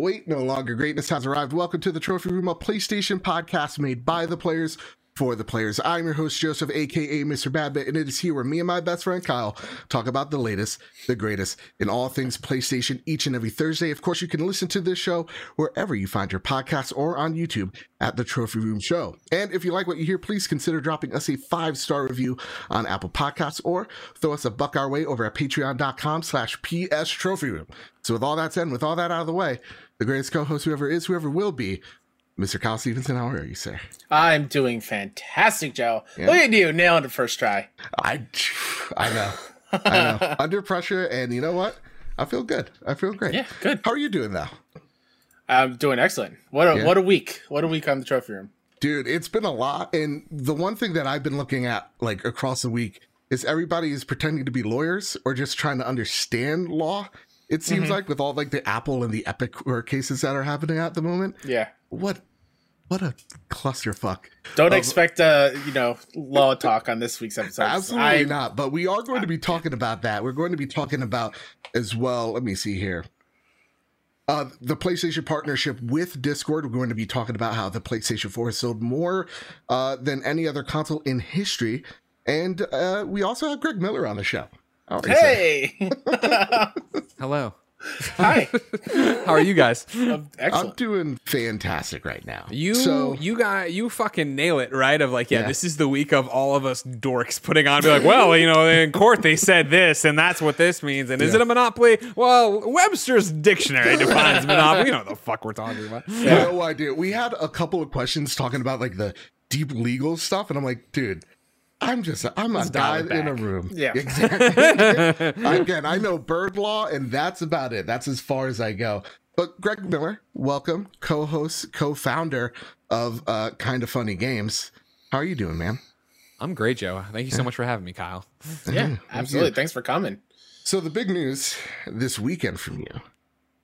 Wait, no longer greatness has arrived. Welcome to the Trophy Room, a PlayStation podcast made by the players for the players. I'm your host, Joseph, aka Mr. Badbit, and it is here where me and my best friend Kyle talk about the latest, the greatest in all things PlayStation each and every Thursday. Of course, you can listen to this show wherever you find your podcasts or on YouTube at the Trophy Room Show. And if you like what you hear, please consider dropping us a five star review on Apple Podcasts or throw us a buck our way over at patreon.com slash PS Trophy Room. So, with all that said, and with all that out of the way, the greatest co host, whoever is, whoever will be, Mr. Kyle Stevenson, how are you, sir? I'm doing fantastic, Joe. Yeah. Look at you, nailing the first try. I, I know, I know. Under pressure, and you know what? I feel good. I feel great. Yeah, good. How are you doing now? I'm doing excellent. What a yeah. what a week! What a week on the trophy room, dude. It's been a lot, and the one thing that I've been looking at, like across the week, is everybody is pretending to be lawyers or just trying to understand law. It seems mm-hmm. like with all like the Apple and the Epic cases that are happening at the moment. Yeah. What what a clusterfuck. Don't expect a you know, law talk on this week's episode. Absolutely I, not. But we are going to be talking about that. We're going to be talking about as well. Let me see here. Uh, the PlayStation partnership with Discord. We're going to be talking about how the PlayStation 4 has sold more uh, than any other console in history. And uh, we also have Greg Miller on the show. Hey. Hello. Hi. How are you guys? Um, I'm doing fantastic right now. You so, you got you fucking nail it, right? Of like, yeah, yeah, this is the week of all of us dorks putting on be like, well, you know, in court they said this and that's what this means. And is it a monopoly? Well, Webster's dictionary defines monopoly. You know what the fuck we're talking about. Yeah. No idea. We had a couple of questions talking about like the deep legal stuff, and I'm like, dude, I'm just I'm Let's a guy in a room. Yeah, exactly. Again, I know bird law, and that's about it. That's as far as I go. But Greg Miller, welcome, co-host, co-founder of uh, Kind of Funny Games. How are you doing, man? I'm great, Joe. Thank you so much for having me, Kyle. Yeah, absolutely. Thanks for coming. So the big news this weekend from you,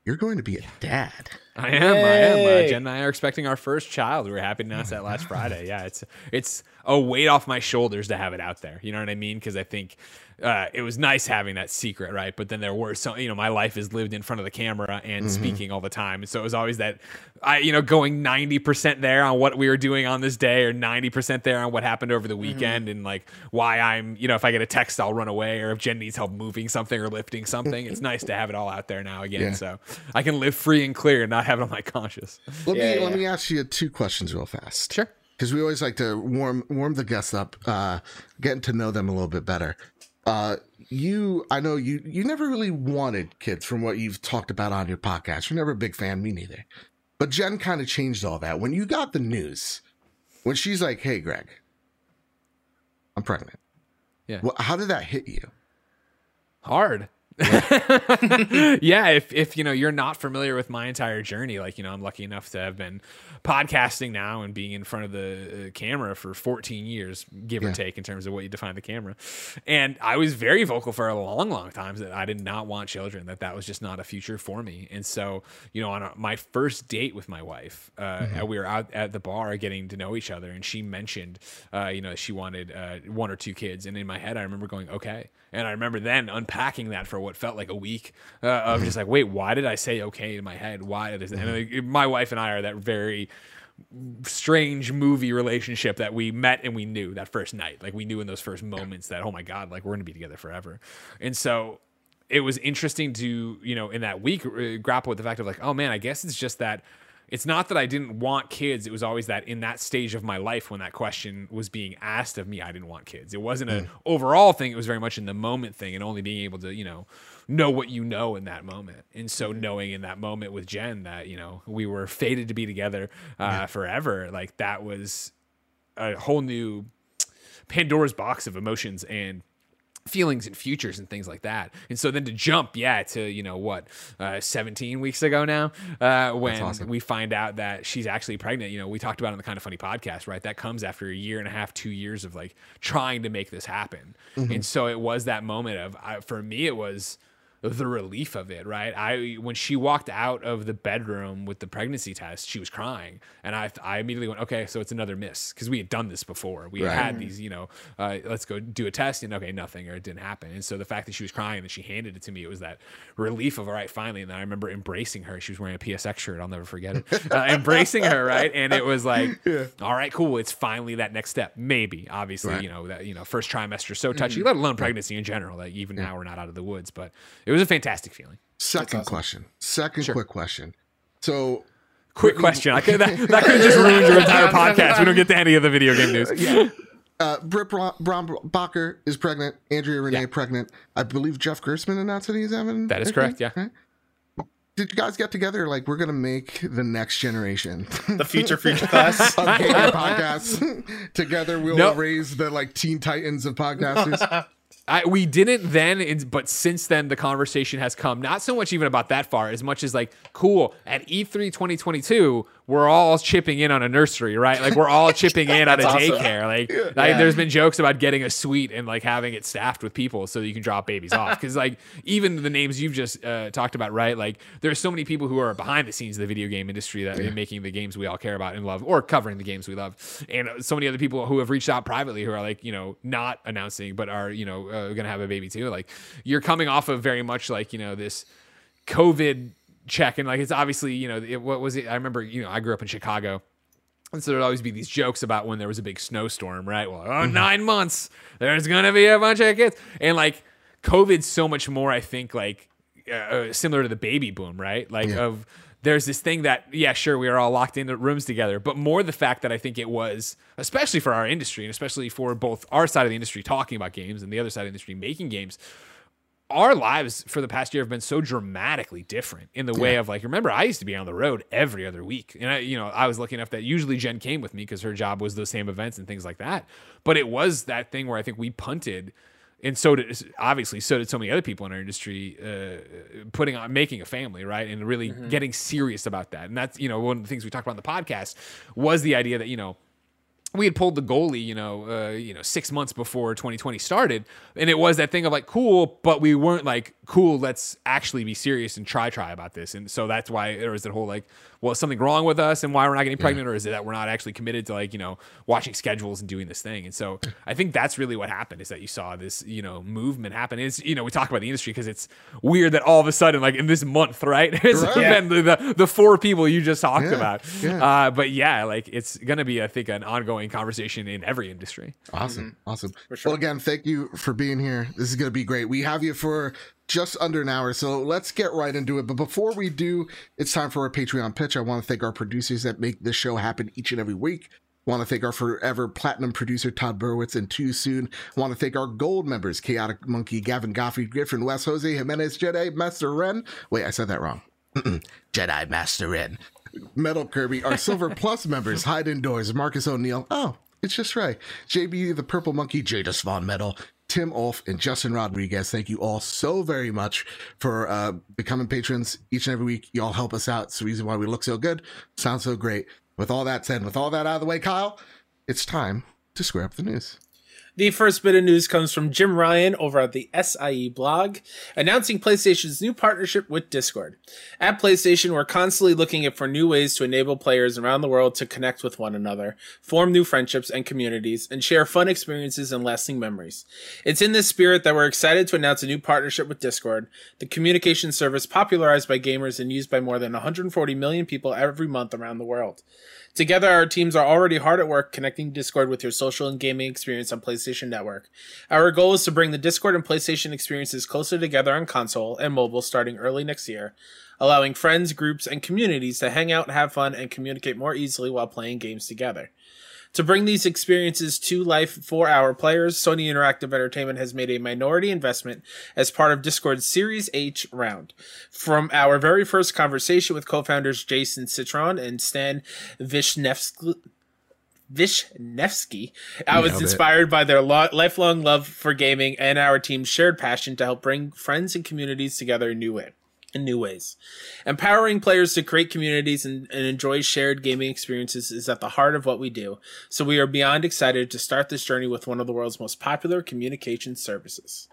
you're going to be a dad. I am. Yay. I am. Uh, Jen and I are expecting our first child. We were happy to announce that last Friday. Yeah, it's it's a weight off my shoulders to have it out there. You know what I mean? Because I think uh, it was nice having that secret, right? But then there were some, you know, my life is lived in front of the camera and mm-hmm. speaking all the time. And so it was always that, I, you know, going 90% there on what we were doing on this day or 90% there on what happened over the mm-hmm. weekend mm-hmm. and like why I'm, you know, if I get a text, I'll run away or if Jen needs help moving something or lifting something. it's nice to have it all out there now again. Yeah. So I can live free and clear and not have it on my conscience. Let yeah, me, yeah. let me ask you two questions real fast. Sure because we always like to warm warm the guests up, uh, getting to know them a little bit better. Uh, you, I know you, you never really wanted kids from what you've talked about on your podcast. You're never a big fan, me neither. But Jen kind of changed all that when you got the news. When she's like, "Hey, Greg, I'm pregnant." Yeah. Well, how did that hit you? Hard. yeah, if if you know you're not familiar with my entire journey, like you know, I'm lucky enough to have been podcasting now and being in front of the uh, camera for 14 years, give yeah. or take, in terms of what you define the camera. And I was very vocal for a long, long time that I did not want children, that that was just not a future for me. And so, you know, on a, my first date with my wife, uh, mm-hmm. we were out at the bar getting to know each other, and she mentioned, uh, you know, she wanted uh, one or two kids. And in my head, I remember going, okay. And I remember then unpacking that for what felt like a week uh, of just like, wait, why did I say okay in my head? Why did And like, my wife and I are that very strange movie relationship that we met and we knew that first night. Like we knew in those first moments that, oh my God, like we're going to be together forever. And so it was interesting to, you know, in that week uh, grapple with the fact of like, oh man, I guess it's just that it's not that I didn't want kids. It was always that in that stage of my life when that question was being asked of me, I didn't want kids. It wasn't an mm. overall thing. It was very much in the moment thing and only being able to, you know, know what you know in that moment. And so knowing in that moment with Jen that, you know, we were fated to be together uh, yeah. forever, like that was a whole new Pandora's box of emotions and feelings and futures and things like that. And so then to jump, yeah, to you know what, uh, 17 weeks ago now, uh, when awesome. we find out that she's actually pregnant. You know, we talked about on the kind of funny podcast, right? That comes after a year and a half, two years of like trying to make this happen. Mm-hmm. And so it was that moment of, I, for me, it was the relief of it, right? I when she walked out of the bedroom with the pregnancy test, she was crying, and I I immediately went, okay, so it's another miss because we had done this before. We Right. had these, you know, uh, let's go do a test, and okay, nothing or it didn't happen. And so the fact that she was crying and she handed it to me, it was that relief of all right, finally. And then I remember embracing her. She was wearing a PSX shirt. I'll never forget it. Uh, embracing her, right? And it was like, all right, cool. It's finally that next step. Maybe, obviously, Right. you know that you know first trimester so touchy, let alone pregnancy in general. Like even now we're not out of the woods, but it was a fantastic feeling. Second question. Second quick question. So Quick question. I could, that, that could have just ruined your entire podcast. We don't get to any of the video game news. uh, Britt Bra- Brombacher is pregnant. Andrea Rene pregnant. I believe Jeff Gerstmann announced that he's having. That is correct, kid, yeah. right? Did you guys get together? Like, we're gonna make the next generation The future future class. of podcasts. together, we'll No. raise the like Teen Titans of podcasters. I, we didn't then, but since then the conversation has come not so much even about that far as much as like, cool, at E E3 2022, we're all chipping in on a nursery, right? Like we're all chipping in on a That's awesome. daycare. Like, like, there's been jokes about getting a suite and like having it staffed with people so that you can drop babies off. Cause like even the names you've just uh, talked about, right? Like there's so many people who are behind the scenes of the video game industry that are making the games we all care about and love or covering the games we love. And so many other people who have reached out privately who are like, you know, not announcing, but are, you know, uh, going to have a baby too. Like you're coming off of very much like, you know, this COVID check. And like, it's obviously, you know, it, what was it? I remember, you know, I grew up in Chicago. And so there'd always be these jokes about when there was a big snowstorm, right? Well, oh, nine months, there's gonna be a bunch of kids, and like COVID's so much more. I think like uh, similar to the baby boom, right? Like Yeah. of there's this thing that yeah, sure, we are all locked in the rooms together, but more the fact that I think it was, especially for our industry, and especially for both our side of the industry talking about games and the other side of the industry making games, our lives for the past year have been so dramatically different in the way of like remember I used to be on the road every other week and I you know I was lucky enough that usually Jen came with me because her job was those same events and things like that. But it was that thing where I think we punted and so did obviously so did so many other people in our industry uh, putting on making a family right and really getting serious about that. And that's you know one of the things we talked about in the podcast was the idea that you know we had pulled the goalie, you know, uh, you know, six months before 2020 started, and it was that thing of like, cool, but we weren't like, cool, let's actually be serious and try try about this, and so that's why there was that whole like, well, something wrong with us, and why we're not getting pregnant, or is it that we're not actually committed to like, you know, watching schedules and doing this thing, and so I think that's really what happened is that you saw this, you know, movement happen. It's you know, we talk about the industry because it's weird that all of a sudden, like in this month, right, it's Right. been the, the the four people you just talked Yeah, about, yeah. uh, but yeah, like it's gonna be, I think, an ongoing conversation in every industry. Awesome. Awesome. sure. Well, again, thank you for being here. This is going to be great. We have you for just under an hour, so let's get right into it. But before we do, it's time for our Patreon pitch. I want to thank our producers that make this show happen each and every week. Want to thank our forever platinum producer Todd Burwitz and Too Soon. Want to thank our gold members Chaotic Monkey, Gavin Goffrey, Griffin, West Jose, Jimenez, Jedi, Master Ren. Wait, I said that wrong. Jedi Master Ren. Metal Kirby, our Silver Plus members, Hide Indoors, Marcus O'Neill. Oh, it's just right. JB the Purple Monkey, Jadis Von Metal, Tim Ulf, and Justin Rodriguez. Thank you all so very much for uh, becoming patrons each and every week. Y'all help us out. It's the reason why we look so good, sound so great. With all that said, with all that out of the way, Kyle, it's time to square up the news. The first bit of news comes from Jim Ryan over at the SIE blog, announcing PlayStation's new partnership with Discord. At PlayStation, we're constantly looking for new ways to enable players around the world to connect with one another, form new friendships and communities, and share fun experiences and lasting memories. It's in this spirit that we're excited to announce a new partnership with Discord, the communication service popularized by gamers and used by more than 140 million people every month around the world. Together, our teams are already hard at work connecting Discord with your social and gaming experience on PlayStation Network. Our goal is to bring the Discord and PlayStation experiences closer together on console and mobile starting early next year, allowing friends, groups, and communities to hang out, have fun, and communicate more easily while playing games together. To bring these experiences to life for our players, Sony Interactive Entertainment has made a minority investment as part of Discord's Series H round. From our very first conversation with co-founders Jason Citron and Stan Vishnevskiy, Vishnevskiy, I was inspired by their lo- lifelong love for gaming and our team's shared passion to help bring friends and communities together in new way. In new ways. Empowering players to create communities and, and enjoy shared gaming experiences is at the heart of what we do, so we are beyond excited to start this journey with one of the world's most popular communication services.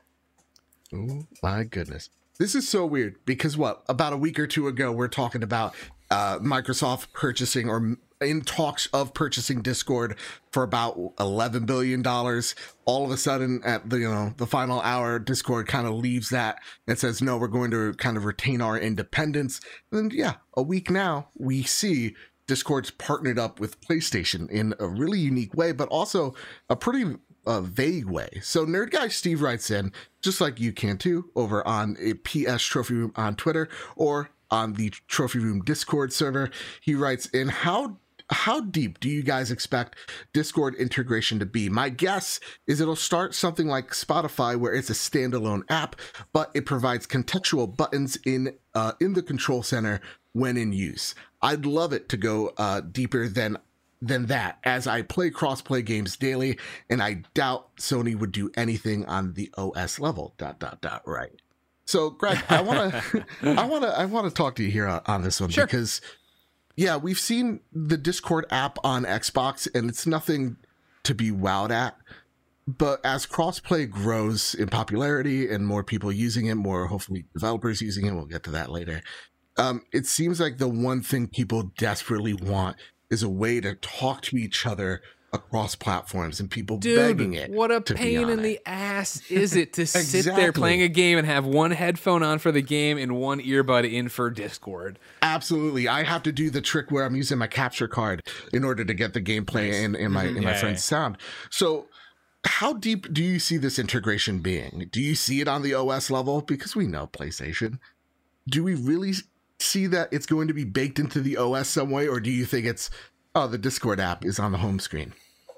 Oh my goodness. This is so weird because what about a week or two ago we're talking about uh, Microsoft purchasing or in talks of purchasing Discord for about eleven billion dollars. All of a sudden, at the you know the final hour, Discord kind of leaves that and says, "No, we're going to kind of retain our independence." And yeah, a week now, we see Discord's partnered up with PlayStation in a really unique way, but also a pretty uh, vague way. So Nerd Guy Steve writes in, just like you can too, over on a PS Trophy Room on Twitter or on the Trophy Room Discord server. He writes in, how how deep do you guys expect Discord integration to be? My guess is it'll start something like Spotify, where it's a standalone app, but it provides contextual buttons in uh, in the control center when in use. I'd love it to go uh, deeper than than that, as I play crossplay games daily, and I doubt Sony would do anything on the OS level. Dot dot dot. Right. So, Greg, I want to, I want to, I want to talk to you here on, on this one Sure. because yeah, we've seen the Discord app on Xbox, and it's nothing to be wowed at. But as crossplay grows in popularity and more people using it, more hopefully developers using it, we'll get to that later. Um, it seems like the one thing people desperately want is a way to talk to each other across platforms, and people begging it. what a to be pain on in it. the ass is it to sit there playing a game and have one headphone on for the game and one earbud in for Discord? Absolutely. I have to do the trick where I'm using my capture card in order to get the gameplay in, in my mm-hmm. in my Yeah, friend's sound. So how deep do you see this integration being? Do you see it on the OS level? Because we know PlayStation. Do we really see that it's going to be baked into the OS some way, or do you think it's oh the Discord app is on the home screen?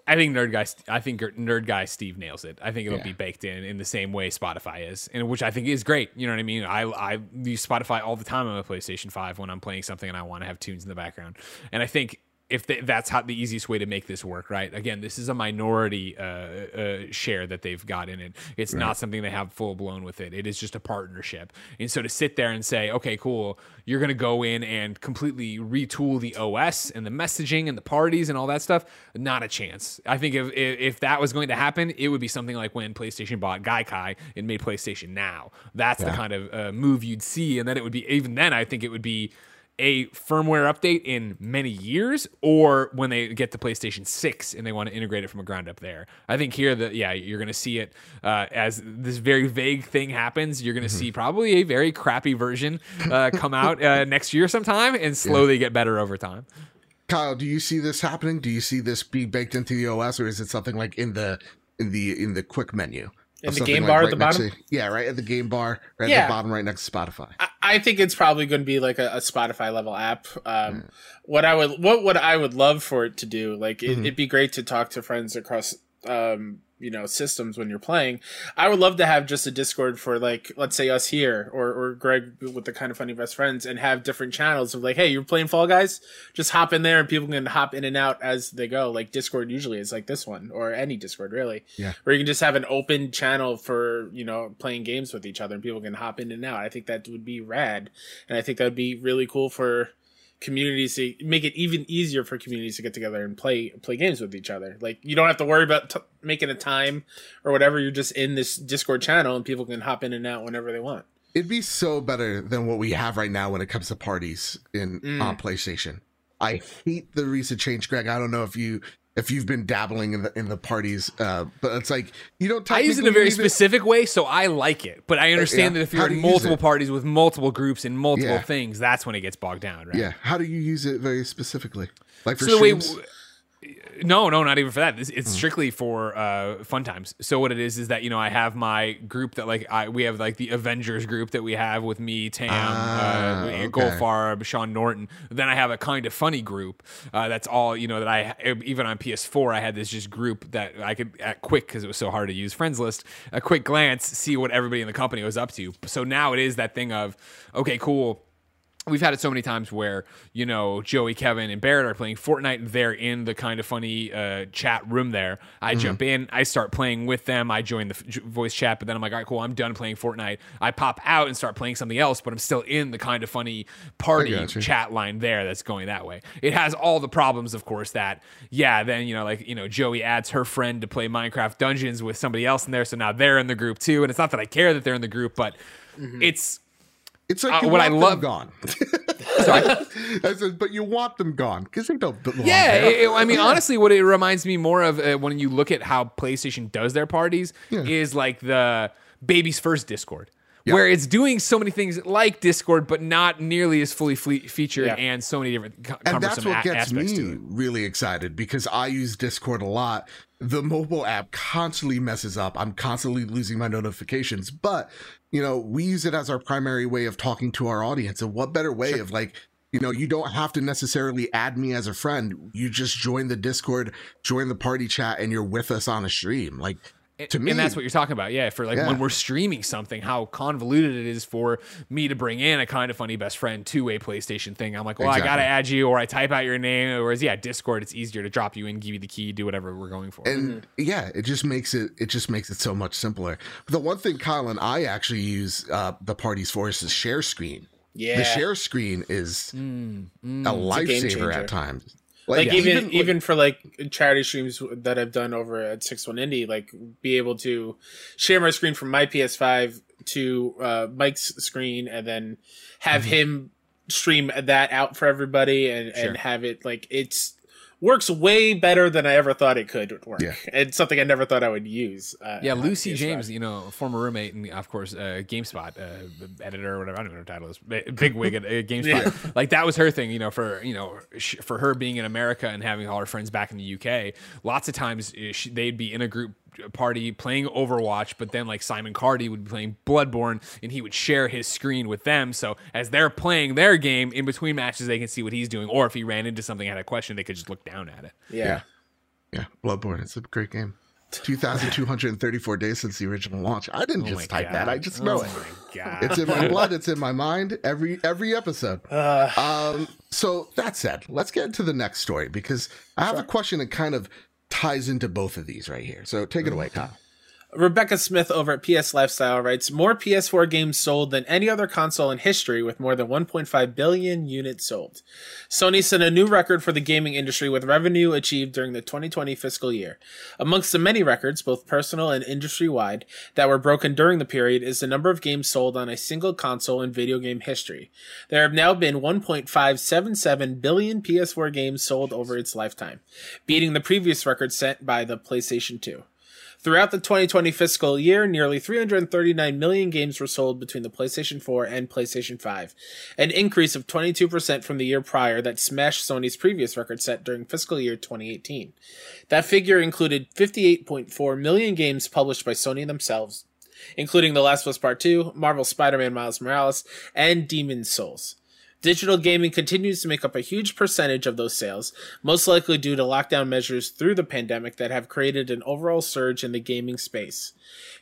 I think nerd guy. I think nerd guy Steve nails it. I think it'll Yeah. be baked in in the same way Spotify is, and which I think is great. You know what I mean? I I use Spotify all the time on my PlayStation Five when I'm playing something and I want to have tunes in the background. And I think if they, that's how the easiest way to make this work, right? Again, this is a minority uh, uh, share that they've got in it. It's not something they have full blown with it. It is just a partnership. And so to sit there and say, okay, cool, you're going to go in and completely retool the OS and the messaging and the parties and all that stuff, not a chance. I think if if, if that was going to happen, it would be something like when PlayStation bought Gaikai and made PlayStation Now. That's the kind of uh, move you'd see, and then it would be even then. I think it would be a firmware update in many years or when they get to PlayStation 6 and they want to integrate it from a ground up there. I think here that yeah, you're going to see it uh, as this very vague thing happens, you're going to see probably a very crappy version uh, come out uh, next year sometime and slowly get better over time. Kyle, do you see this happening? Do you see this being baked into the OS, or is it something like in the in the in the quick menu? In the game like bar at the bottom? to- yeah, right at the game bar, right at the bottom, right next to Spotify. I- I think it's probably going to be like a, a Spotify level app. Um, What I would, what would I would love for it to do, like it, it'd be great to talk to friends across, um, you know, systems when you're playing. I would love to have just a Discord for like, let's say us here or or Greg with the kind of funny best friends, and have different channels of like, hey, you're playing Fall Guys, just hop in there and people can hop in and out as they go. Like Discord usually is like this one or any Discord really, Yeah. where you can just have an open channel for you know playing games with each other and people can hop in and out. I think that would be rad, and I think that would be really cool for communities to make it even easier for communities to get together and play play games with each other. Like you don't have to worry about t- making a time or whatever. You're just in this Discord channel and people can hop in and out whenever they want. It'd be so better than what we have right now when it comes to parties in Mm. on PlayStation. I hate the recent change, Greg. I don't know if you if you've been dabbling in the in the parties, uh, but it's like you don't. I use it in a very specific way, so I like it. But I understand yeah. that if you're in multiple parties with multiple groups and multiple Yeah. things, that's when it gets bogged down, right? Yeah, how do you use it very specifically? Like for So the way? No, no, not even for that. It's, it's strictly for uh, fun times. So what it is is that you know I have my group that like I we have like the Avengers group that we have with me, Tam, Ah, uh, okay. Goldfarb, Sean Norton. Then I have a kind of funny group. Uh, that's all you know that I even on PS4 I had this just group that I could at quick because it was so hard to use friends list. A quick glance, see what everybody in the company was up to. So now it is that thing of okay, cool we've had it so many times where you know Joey, Kevin, and Barrett are playing Fortnite. They're in the kind of funny uh, chat room there. I Mm-hmm. jump in, I start playing with them. I join the voice chat, but then I'm like, all right, cool, I'm done playing Fortnite. I pop out and start playing something else, but I'm still in the kind of funny party chat line there that's going that way. It has all the problems, of course. That yeah, then you know like you know Joey adds her friend to play Minecraft Dungeons with somebody else in there, so now they're in the group too. And it's not that I care that they're in the group, but it's It's like Uh, you what want I them love- gone. Sorry. I said, but you want them gone because they don't belong. Yeah, it- I mean, honestly, what it reminds me more of uh, when you look at how PlayStation does their parties is like the baby's first Discord, where it's doing so many things like Discord, but not nearly as fully fle- featured Yeah. and so many different cu- and that's what a- gets me really excited because I use Discord a lot. The mobile app constantly messes up. I'm constantly losing my notifications, but you know, we use it as our primary way of talking to our audience. And what better way of like, you know, you don't have to necessarily add me as a friend. You just join the Discord, join the party chat, and you're with us on a stream. Like to me, and that's what you're talking about, yeah. For like Yeah. when we're streaming something, how convoluted it is for me to bring in a kind of funny best friend to a PlayStation thing. I'm like, well, I gotta add you, or I type out your name, whereas yeah, Discord, it's easier to drop you in, give you the key, do whatever we're going for. and yeah it just makes it it just makes it so much simpler the one thing kyle and i actually use uh the parties for is the share screen Yeah. the share screen is Mm, a lifesaver changer. at times like even like- even for like charity streams that I've done over at Six One Indie, like be able to share my screen from my PS5 to uh, Mike's screen, and then have Mm-hmm. him stream that out for everybody, and Sure. and have it like it's works way better than I ever thought it could work. Yeah. And something I never thought I would use. Uh, Yeah, Lucy James, you know, former roommate and of course uh, GameSpot uh, editor or whatever. I don't know what her title is. Big wig at uh, GameSpot. Like that was her thing, you know, for you know, sh- for her being in America and having all her friends back in the UK. Lots of times uh, she, they'd be in a group party playing Overwatch, but then like Simon Cardy would be playing Bloodborne and he would share his screen with them. So as they're playing their game in between matches, they can see what he's doing. Or if he ran into something, had a question, they could just look down at it. Yeah. yeah bloodborne it's a great game 2234 days since the original launch i didn't Oh just type God. that i just know oh it my god. it's in my blood it's in my mind every every episode Uh, Um, so that said, let's get into the next story because I have a question that kind of ties into both of these right here. So take it mm-hmm. away, Kyle. Rebecca Smith over at PS Lifestyle writes More PS4 games sold than any other console in history with more than 1.5 billion units sold. Sony set a new record for the gaming industry with revenue achieved during the 2020 fiscal year. Amongst the many records, both personal and industry wide, that were broken during the period is the number of games sold on a single console in video game history. There have now been 1.577 billion PS4 games sold over its lifetime, beating the previous record set by the PlayStation 2. Throughout the 2020 fiscal year, nearly 339 million games were sold between the PlayStation 4 and PlayStation 5, an increase of 22% from the year prior that smashed Sony's previous record set during fiscal year 2018. That figure included 58.4 million games published by Sony themselves, including The Last of Us Part 2, Marvel Spider-Man Miles Morales, and Demon's Souls. Digital gaming continues to make up a huge percentage of those sales, most likely due to lockdown measures through the pandemic that have created an overall surge in the gaming space.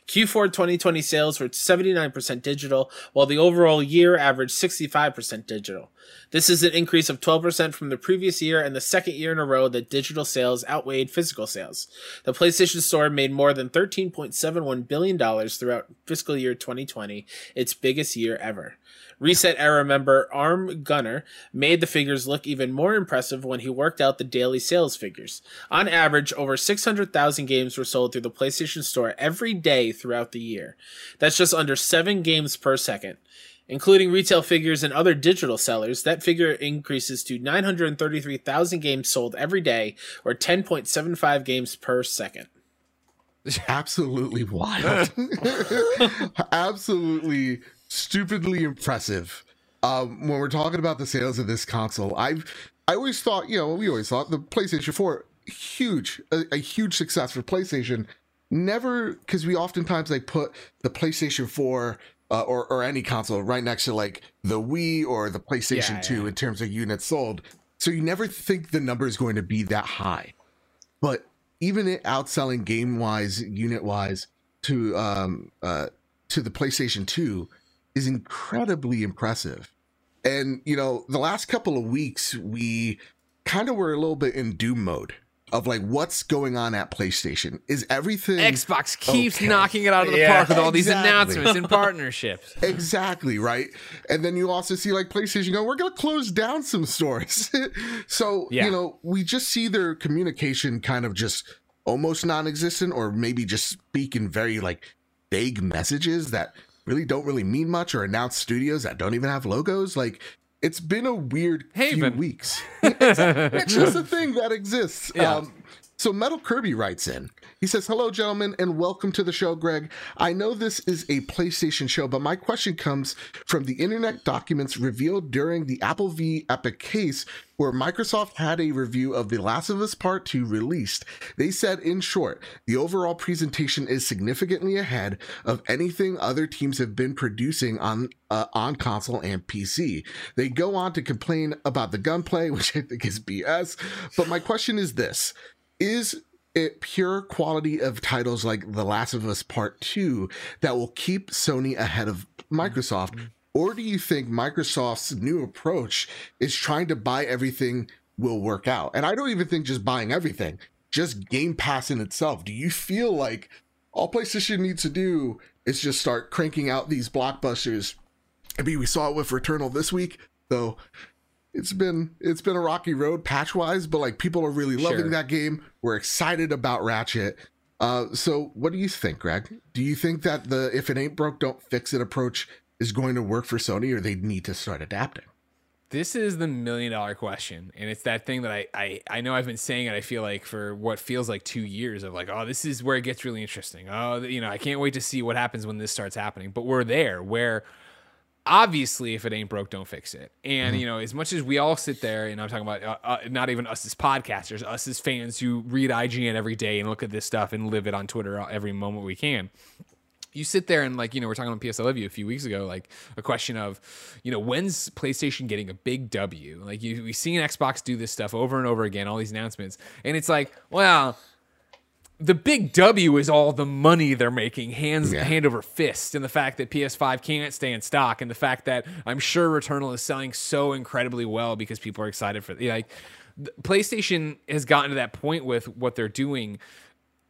Q4 2020 sales were 79% digital, while the overall year averaged 65% digital. This is an increase of 12% from the previous year and the second year in a row that digital sales outweighed physical sales. The PlayStation Store made more than $13.71 billion throughout fiscal year 2020, its biggest year ever. ResetEra member Arm Gunner made the figures look even more impressive when he worked out the daily sales figures. On average, over 600,000 games were sold through the PlayStation Store every day throughout the year. That's just under 7 games per second. Including retail figures and other digital sellers, that figure increases to 933,000 games sold every day, or 10.75 games per second. Absolutely wild. Absolutely stupidly impressive. Um, when we're talking about the sales of this console, I've I always thought, you know, we always thought the PlayStation 4 huge, a, a huge success for PlayStation. Never because we oftentimes like put the PlayStation 4 uh, or or any console right next to like the Wii or the PlayStation Yeah, 2 yeah. in terms of units sold. So you never think the number is going to be that high. But even it outselling game wise, unit wise to um uh to the PlayStation 2 is incredibly impressive. And you know, the last couple of weeks we kind of were a little bit in doom mode of like what's going on at PlayStation. Is everything Xbox keeps Okay. knocking it out of the Yeah, park with all these exactly. announcements and partnerships. Exactly, right? And then you also see like PlayStation go, we're going to close down some stores. so, Yeah. you know, we just see their communication kind of just almost non existent or maybe just speak in very like vague messages that really don't really mean much or announce studios that don't even have logos. Like it's been a weird Haven. few weeks. it's, it's just a thing that exists. Yeah. Um, so Metal Kirby writes in. He says, "Hello, gentlemen, and welcome to the show, Greg. I know this is a PlayStation show, but my question comes from the internet documents revealed during the Apple v Epic case, where Microsoft had a review of The Last of Us Part Two released. They said, in short, the overall presentation is significantly ahead of anything other teams have been producing on uh, on console and PC. They go on to complain about the gunplay, which I think is BS. But my question is this." Is it pure quality of titles like The Last of Us Part 2 that will keep Sony ahead of Microsoft? Mm-hmm. Or do you think Microsoft's new approach is trying to buy everything will work out? And I don't even think just buying everything, just Game Pass in itself. Do you feel like all PlayStation needs to do is just start cranking out these blockbusters? I mean, we saw it with Returnal this week, though it's been it's been a rocky road patch wise, but like people are really loving Sure. that game. We're excited about Ratchet. Uh, so what do you think, Greg? Do you think that the if it ain't broke, don't fix it approach is going to work for Sony, or they need to start adapting? This is the million dollar question. And it's that thing that I, I, I know I've been saying it, I feel like, for what feels like two years of like, oh, this is where it gets really interesting. Oh, you know, I can't wait to see what happens when this starts happening. But we're there where obviously if it ain't broke don't fix it. And you know as much as we all sit there and i'm talking about uh, uh, not even us as podcasters us as fans who read ign every day and look at this stuff and live it on twitter every moment we can you sit there and like you know we're talking on ps i love you a few weeks ago like a question of you know when's playstation getting a big w? Like you we've seen xbox do this stuff over and over again all these announcements and it's like well the big W is all the money they're making, hands Yeah. hand over fist, and the fact that PS5 can't stay in stock, and the fact that I'm sure Returnal is selling so incredibly well because people are excited for yeah, like PlayStation has gotten to that point with what they're doing.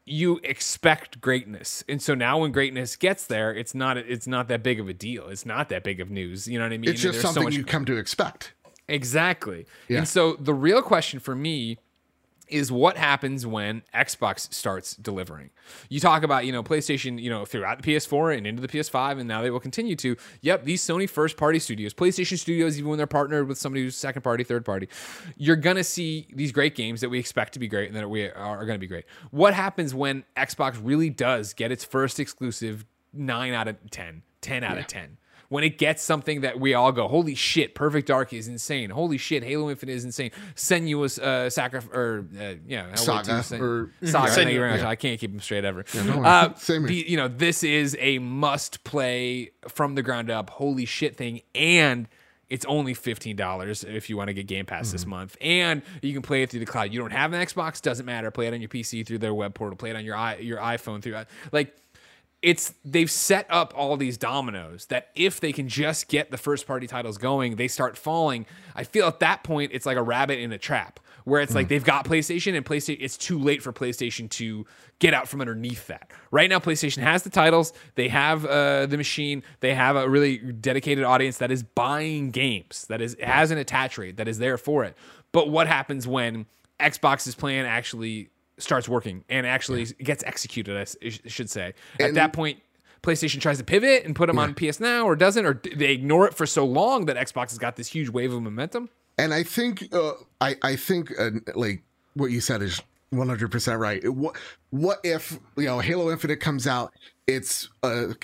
You expect greatness, and so now when greatness gets there, it's not it's not that big of a deal. It's not that big of news. You know what I mean? It's just There's so something much- you come to expect. Exactly. Yeah. And so the real question for me is what happens when Xbox starts delivering. You talk about, you know, PlayStation, you know, throughout the PS4 and into the PS5 and now they will continue to. Yep, these Sony first party studios, PlayStation studios even when they're partnered with somebody who's second party, third party, you're going to see these great games that we expect to be great and that we are going to be great. What happens when Xbox really does get its first exclusive 9 out of 10, 10 out of 10? When it gets something that we all go, holy shit, Perfect Dark is insane. Holy shit, Halo Infinite is insane. Senua's uh, sacrifice or uh, yeah, I'll Saga, say- or- Saga. Mhm. Thank you very much. Yeah. I can't keep them straight ever. no uh, Same the- you know, this is a must play from the ground up. Holy shit thing, and. It's only fifteen dollars if you want to get Game Pass Mm-hmm. this month, and you can play it through the cloud. You don't have an Xbox, doesn't matter. Play it on your PC through their web portal. Play it on your i your iPhone through like it's they've set up all these dominoes that if they can just get the first party titles going, they start falling. I feel at that point it's like a rabbit in a trap where it's like they've got PlayStation and PlayStation it's too late for PlayStation to get out from underneath that. Right now PlayStation has the titles, they have uh, the machine, they have a really dedicated audience that is buying games, that is has an attach rate that is there for it. But what happens when Xbox's plan actually starts working and actually gets executed, I s- should say. At And- that point, PlayStation tries to pivot and put them on PS Now or doesn't, or d- they ignore it for so long that Xbox has got this huge wave of momentum. And I think, uh, I I think, uh, like what you said is one hundred percent right. What what if you know Halo Infinite comes out? It's a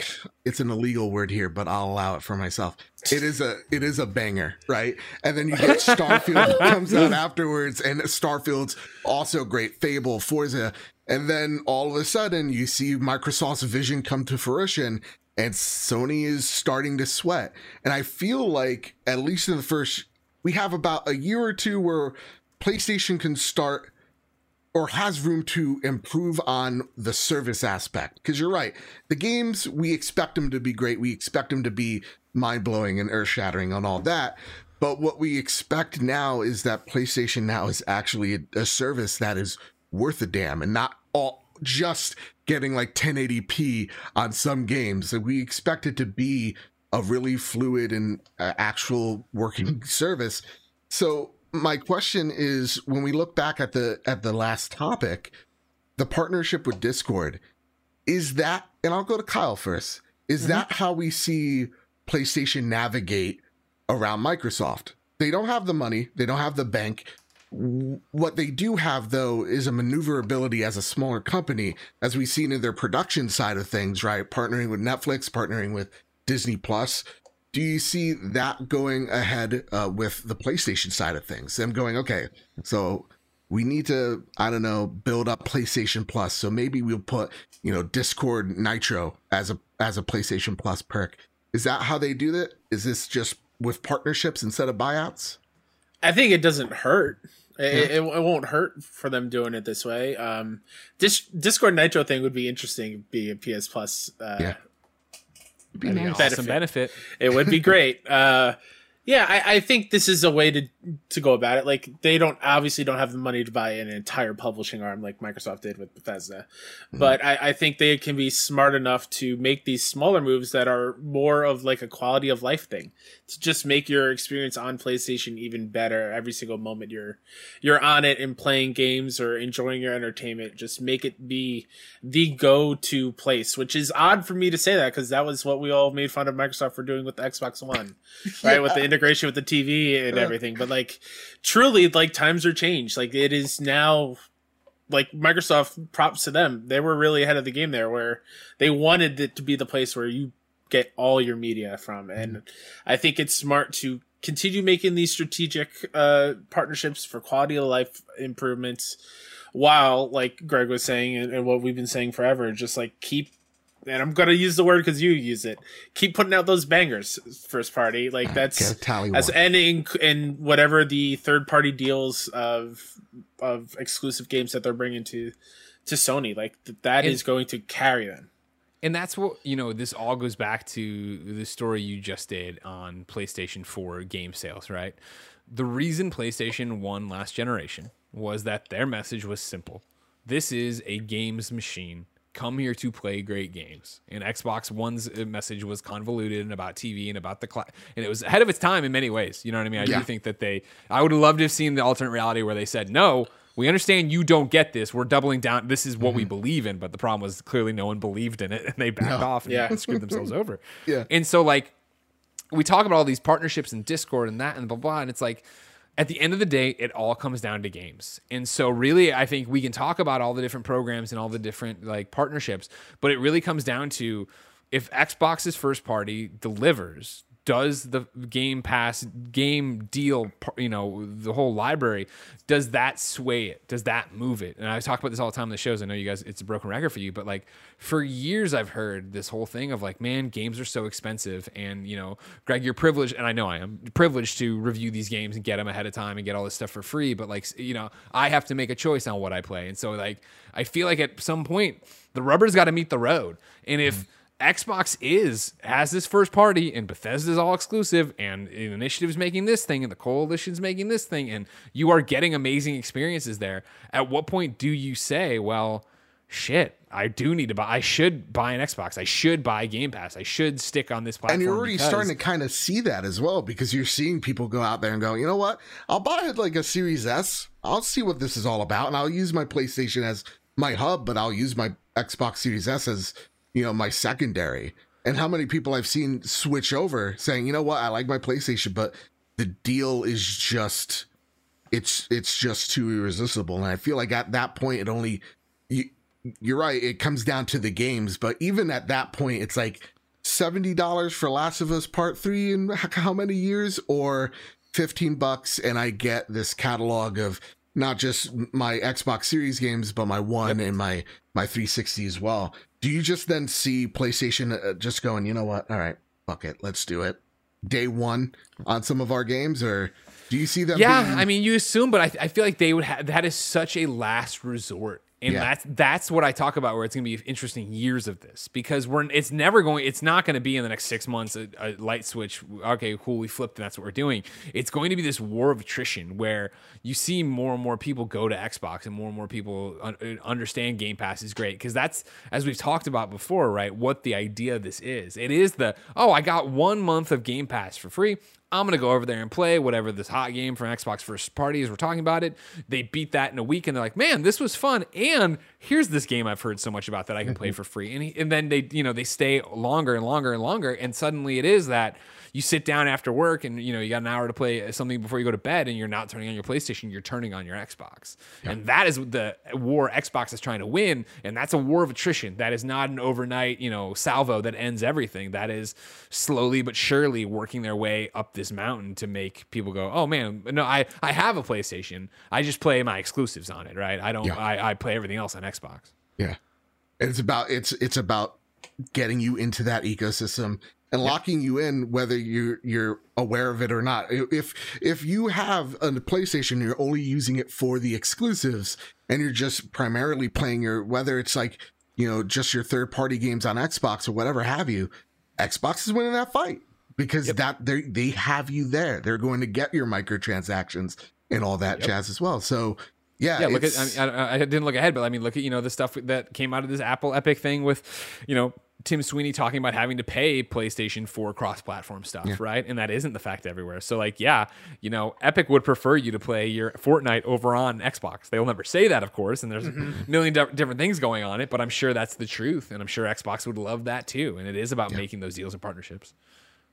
it's an illegal word here, but I'll allow it for myself. It is a it is a banger, right? And then you get Starfield comes out afterwards, and Starfield's also great. Fable, Forza, and then all of a sudden you see Microsoft's vision come to fruition, and Sony is starting to sweat. And I feel like at least in the first, we have about a year or two where PlayStation can start or has room to improve on the service aspect. Because you're right, the games we expect them to be great. We expect them to be mind blowing and earth shattering and all that. But what we expect now is that PlayStation now is actually a, a service that is worth a damn and not all just getting like 1080p on some games. So we expect it to be a really fluid and uh, actual working service. So my question is when we look back at the at the last topic, the partnership with Discord, is that and I'll go to Kyle first. Is mm-hmm. that how we see PlayStation navigate around Microsoft? They don't have the money, they don't have the bank. What they do have, though, is a maneuverability as a smaller company, as we've seen in their production side of things, right? Partnering with Netflix, partnering with Disney Plus. Do you see that going ahead uh, with the PlayStation side of things? Them going, okay, so we need to, I don't know, build up PlayStation Plus. So maybe we'll put, you know, Discord Nitro as a as a PlayStation Plus perk. Is that how they do that? Is this just with partnerships instead of buyouts? I think it doesn't hurt. It, it, it won't hurt for them doing it this way. Um, Dis- Discord Nitro thing would be interesting. Be a PS Plus. Uh, Yeah. Be an nice. awesome benefit. It would be great. uh, yeah, I, I think this is a way to to go about it. Like they don't obviously don't have the money to buy an entire publishing arm like Microsoft did with Bethesda, but I, I think they can be smart enough to make these smaller moves that are more of like a quality of life thing to just make your experience on PlayStation even better every single moment you're you're on it and playing games or enjoying your entertainment. Just make it be the go to place, which is odd for me to say that because that was what we all made fun of Microsoft for doing with the Xbox One, right? With the integration with the TV and everything. But like, truly, like times are changed. Like it is now. Like Microsoft, props to them. They were really ahead of the game there, where they wanted it to be the place where you get all your media from. And I think it's smart to continue making these strategic uh, partnerships for quality of life improvements while like greg was saying and, and what we've been saying forever just like keep and i'm gonna use the word because you use it keep putting out those bangers first party like that's Get tally as one. and in, in whatever the third party deals of of exclusive games that they're bringing to to sony like th- that And- is going to carry them and that's what you know this all goes back to the story you just did on playstation 4 game sales right? The reason playstation won last generation was that their message was simple. This is a games machine. Come here to play great games. And xbox one's uh, message was convoluted and about tv and about the cla- and it was ahead of its time in many ways. You know what i mean? I Yeah. do think that they i would have loved to have seen the alternate reality where they said no we understand you don't get this. We're doubling down. This is what we mm-hmm. believe in. But the problem was clearly no one believed in it and they backed No. off and Yeah. screwed themselves over. Yeah. And so, like, we talk about all these partnerships and Discord and that and blah, blah. And it's like, at the end of the day, it all comes down to games. And so, really, I think we can talk about all the different programs and all the different like partnerships, but it really comes down to if Xbox's first party delivers, does the Game Pass game deal, you know, the whole library, does that sway it? Does that move it? And I talk about this all the time in the shows. I know you guys, it's a broken record for you, but like for years, I've heard this whole thing of like, man, games are so expensive. And, you know, Greg, you're privileged, and I know I am privileged to review these games and get them ahead of time and get all this stuff for free. But like, you know, I have to make a choice on what I play. And so, like, I feel like at some point, the rubber's got to meet the road. And if, mm-hmm. Xbox is has this first party and Bethesda's all exclusive and initiative's making this thing and the coalition's making this thing and you are getting amazing experiences there. At what point do you say, well, shit, I do need to buy I should buy an Xbox. I should buy Game Pass. I should stick on this platform. And you're already because- starting to kind of see that as well because you're seeing people go out there and go, you know what? I'll buy like a Series S. I'll see what this is all about, and I'll use my PlayStation as my hub, but I'll use my Xbox Series S as you know my secondary. And how many people I've seen switch over saying, you know what? I like my PlayStation, but the deal is just it's it's just too irresistible. And I feel like at that point, it only you, you're right. It comes down to the games, but even at that point, it's like seventy dollars for Last of Us Part Three in how many years, or fifteen bucks, and I get this catalog of not just my Xbox Series games, but my One and my my 360 as well. Do you just then see PlayStation uh, just going, you know what? All right, fuck it, let's do it. Day one on some of our games, or do you see them? Yeah, being- I mean, you assume, but I, I feel like they would have that is such a last resort. And Yeah. that's that's what I talk about where it's going to be interesting years of this because we're it's never going it's not going to be in the next 6 months a, a light switch okay cool we flipped and that's what we're doing. It's going to be this war of attrition where you see more and more people go to Xbox and more and more people un- understand Game Pass is great because that's as we've talked about before, right? What the idea of this is. It is the oh, I got 1 month of Game Pass for free. I'm gonna go over there and play whatever this hot game from Xbox first parties. We're talking about it. They beat that in a week, and they're like, man, this was fun. And here's this game I've heard so much about that I can play for free. And he, and then they you know they stay longer and longer and longer, and suddenly it is that you sit down after work and you know you got an hour to play something before you go to bed and you're not turning on your PlayStation, you're turning on your Xbox. And that is the war Xbox is trying to win, and that's a war of attrition. That is not an overnight, you know, salvo that ends everything. That is slowly but surely working their way up this mountain to make people go, "Oh man, no, I I have a PlayStation. I just play my exclusives on it, right? I don't Yeah. I I play everything else on Xbox." Yeah. It's about it's it's about getting you into that ecosystem and locking you in whether you're you're aware of it or not. If if you have a PlayStation you're only using it for the exclusives and you're just primarily playing your whether it's like, you know, just your third party games on Xbox or whatever have you, Xbox is winning that fight because that they they have you there. They're going to get your microtransactions and all that jazz as well. So yeah, Yeah, look at. I, mean, I, I didn't look ahead, but I mean, look at you know the stuff that came out of this Apple Epic thing with, you know, Tim Sweeney talking about having to pay PlayStation for cross-platform stuff, right? And that isn't the fact everywhere. So like, yeah, you know, Epic would prefer you to play your Fortnite over on Xbox. They will never say that, of course, and there's mm-hmm. a million di- different things going on it, but I'm sure that's the truth, and I'm sure Xbox would love that too. And it is about making those deals and partnerships.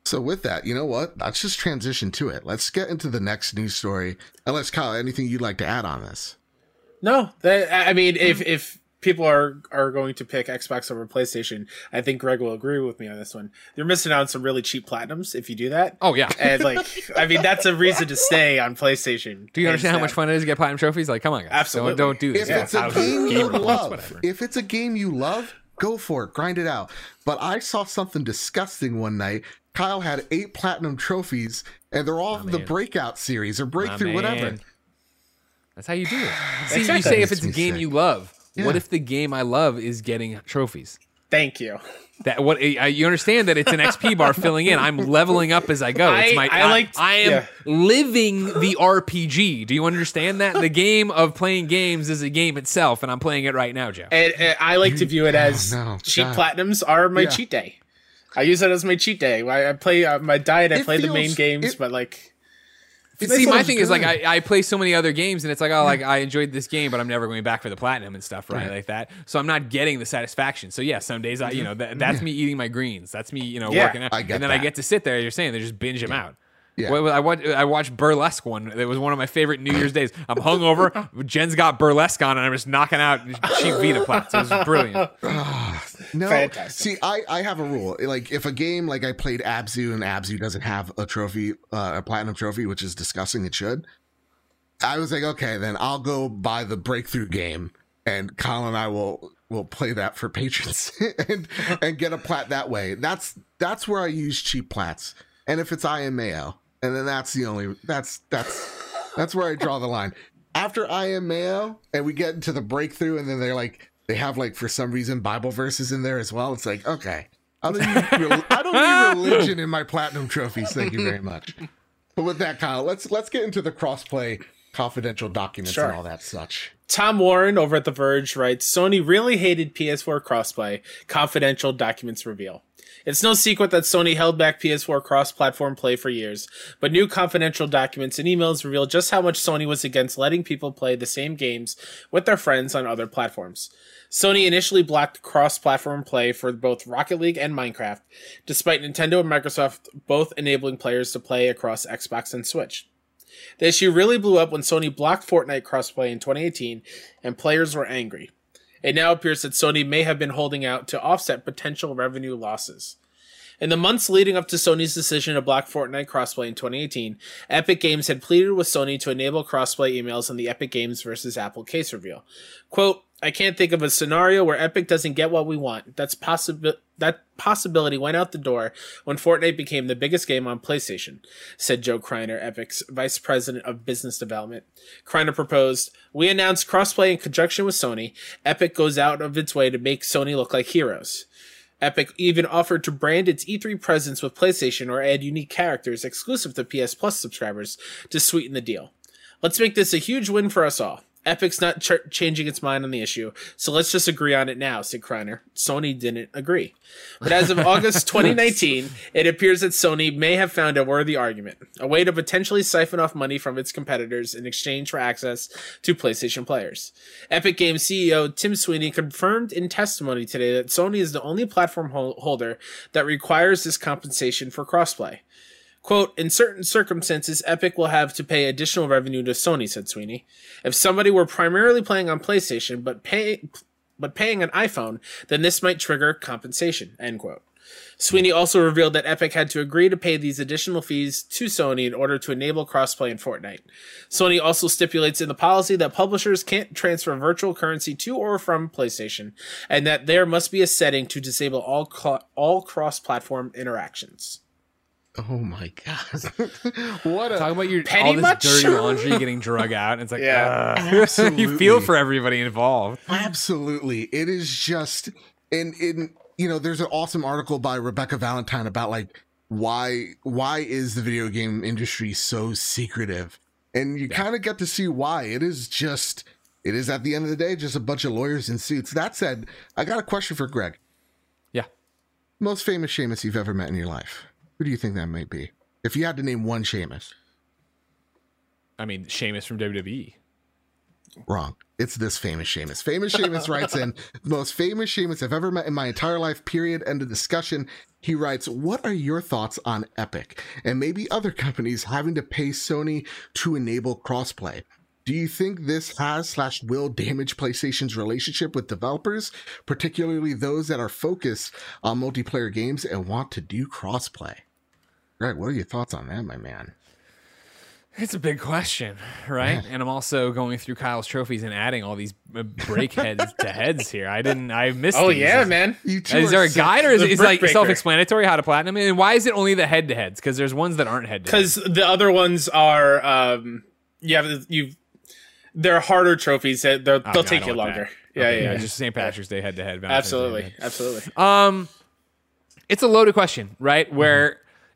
So with that, you know what? Let's just transition to it. Let's get into the next news story. Unless Kyle, anything you'd like to add on this? No, that, I mean, if if people are are going to pick Xbox over PlayStation, I think Greg will agree with me on this one. You're missing out on some really cheap platinums if you do that. Oh yeah. And like, I mean, that's a reason to stay on PlayStation. Do you understand how much fun it is to get platinum trophies? Like, come on, guys. Absolutely. Don't, don't do this. If it's a Thousands of game you love, whatever. if it's a game you love, go for it, grind it out. But I saw something disgusting one night. Kyle had eight platinum trophies, and they're all the man. breakout series or breakthrough, whatever. That's how you do it. See, you say if it's a game sick. you love. What if the game I love is getting trophies? Thank you. That what I- you understand that it's an XP bar filling in. I'm leveling up as I go. It's I- my I liked- I am yeah. living the RPG. Do you understand that? The game of playing games is a game itself, and I'm playing it right now, Joe. And, and I like to view it as no, cheap God. platinums are my Yeah. cheat day. I use it as my cheat day. I, I play uh, my diet. I It play the main games, it- but like, See, my thing is like. I, I play so many other games, and it's like oh, like I enjoyed this game, but I'm never going back for the platinum and stuff, right? Right. Like that. So I'm not getting the satisfaction. So yeah, some days I, you know, that, that's me eating my greens. That's me, you know, Yeah, working out, and then I get to sit there. You're saying they just binge them out. Yeah. Well, I watched I watched burlesque one. It was one of my favorite New Year's days. I'm hungover. Jen's got burlesque on, and I'm just knocking out cheap Vita plats. It was brilliant. No, Fantastic. see, I, I have a rule. Like, if a game like I played Abzu and Abzu doesn't have a trophy, uh, a platinum trophy, which is disgusting, it should. I was like, okay, then I'll go buy the breakthrough game, and Kyle and I will will play that for patrons and and get a plat that way. That's that's where I use cheap plats, and if it's IMAO, and then that's the only that's that's that's where I draw the line. After IMAO, and we get into the breakthrough, and then they're like, they have like for some reason Bible verses in there as well. It's like, okay, I don't need, rel- I don't need religion in my platinum trophies. Thank you very much. But with that, Kyle, let's let's get into the crossplay confidential documents Sure. and all that such. Tom Warren over at The Verge writes Sony really hated PS4 crossplay, confidential documents reveal. It's no secret that Sony held back PS4 cross platform play for years, but new confidential documents and emails reveal just how much Sony was against letting people play the same games with their friends on other platforms. Sony initially blocked cross platform play for both Rocket League and Minecraft, despite Nintendo and Microsoft both enabling players to play across Xbox and Switch. The issue really blew up when Sony blocked Fortnite crossplay in 2018, and players were angry. It now appears that Sony may have been holding out to offset potential revenue losses. In the months leading up to Sony's decision to block Fortnite crossplay in 2018, Epic Games had pleaded with Sony to enable crossplay emails in the Epic Games versus Apple case reveal. Quote, I can't think of a scenario where Epic doesn't get what we want. That's possible that possibility went out the door when Fortnite became the biggest game on PlayStation, said Joe Kreiner, Epic's vice president of business development. Kreiner proposed, We announced crossplay in conjunction with Sony. Epic goes out of its way to make Sony look like heroes. Epic even offered to brand its E3 presence with PlayStation or add unique characters exclusive to PS Plus subscribers to sweeten the deal. Let's make this a huge win for us all. Epic's not ch- changing its mind on the issue, so let's just agree on it now, said Kreiner. Sony didn't agree. But as of August 2019, it appears that Sony may have found a worthy argument, a way to potentially siphon off money from its competitors in exchange for access to PlayStation players. Epic Games CEO Tim Sweeney confirmed in testimony today that Sony is the only platform hol- holder that requires this compensation for crossplay. Quote, in certain circumstances, Epic will have to pay additional revenue to Sony, said Sweeney. If somebody were primarily playing on PlayStation but pay but paying an iPhone, then this might trigger compensation, end quote. Sweeney also revealed that Epic had to agree to pay these additional fees to Sony in order to enable crossplay in Fortnite. Sony also stipulates in the policy that publishers can't transfer virtual currency to or from PlayStation, and that there must be a setting to disable all all cross-platform interactions. Oh my god! what a Talking about your Petty all this much? dirty laundry getting drug out. And it's like, Yeah. ugh. you feel for everybody involved. Absolutely. It is just in in you know, there's an awesome article by Rebecca Valentine about like why why is the video game industry so secretive? And you kind of get to see why. It is just it is at the end of the day just a bunch of lawyers in suits. That said, I got a question for Greg. Yeah. Most famous Seamus you've ever met in your life. Who do you think that might be? If you had to name one Seamus. I mean, Sheamus from. WWE. Wrong. It's this famous Seamus. Famous Seamus writes in the most famous Seamus I've ever met in my entire life. Period. End of discussion. He writes, "What are your thoughts on Epic and maybe other companies having to pay Sony to enable crossplay? Do you think this has slash will damage PlayStation's relationship with developers, particularly those that are focused on multiplayer games and want to do crossplay?" Greg, what are your thoughts on that, my man? It's a big question, right? And I'm also going through Kyle's trophies and adding all these uh, break heads to heads here. I didn't. I missed. Oh these. yeah, Is- man. You two Is there a guide or is, The is it like Breaker. self-explanatory how to platinum? And why is it only the head-to-heads? Because there's ones that aren't head-to-head. Because the other ones are, um, you have you. They're harder trophies. That they'll, Oh, they'll I take you longer. Yeah, Okay, yeah, yeah. Just St. Patrick's Day head-to-head. Absolutely, head-to-head. absolutely. Um, it's a loaded question, right? Mm-hmm.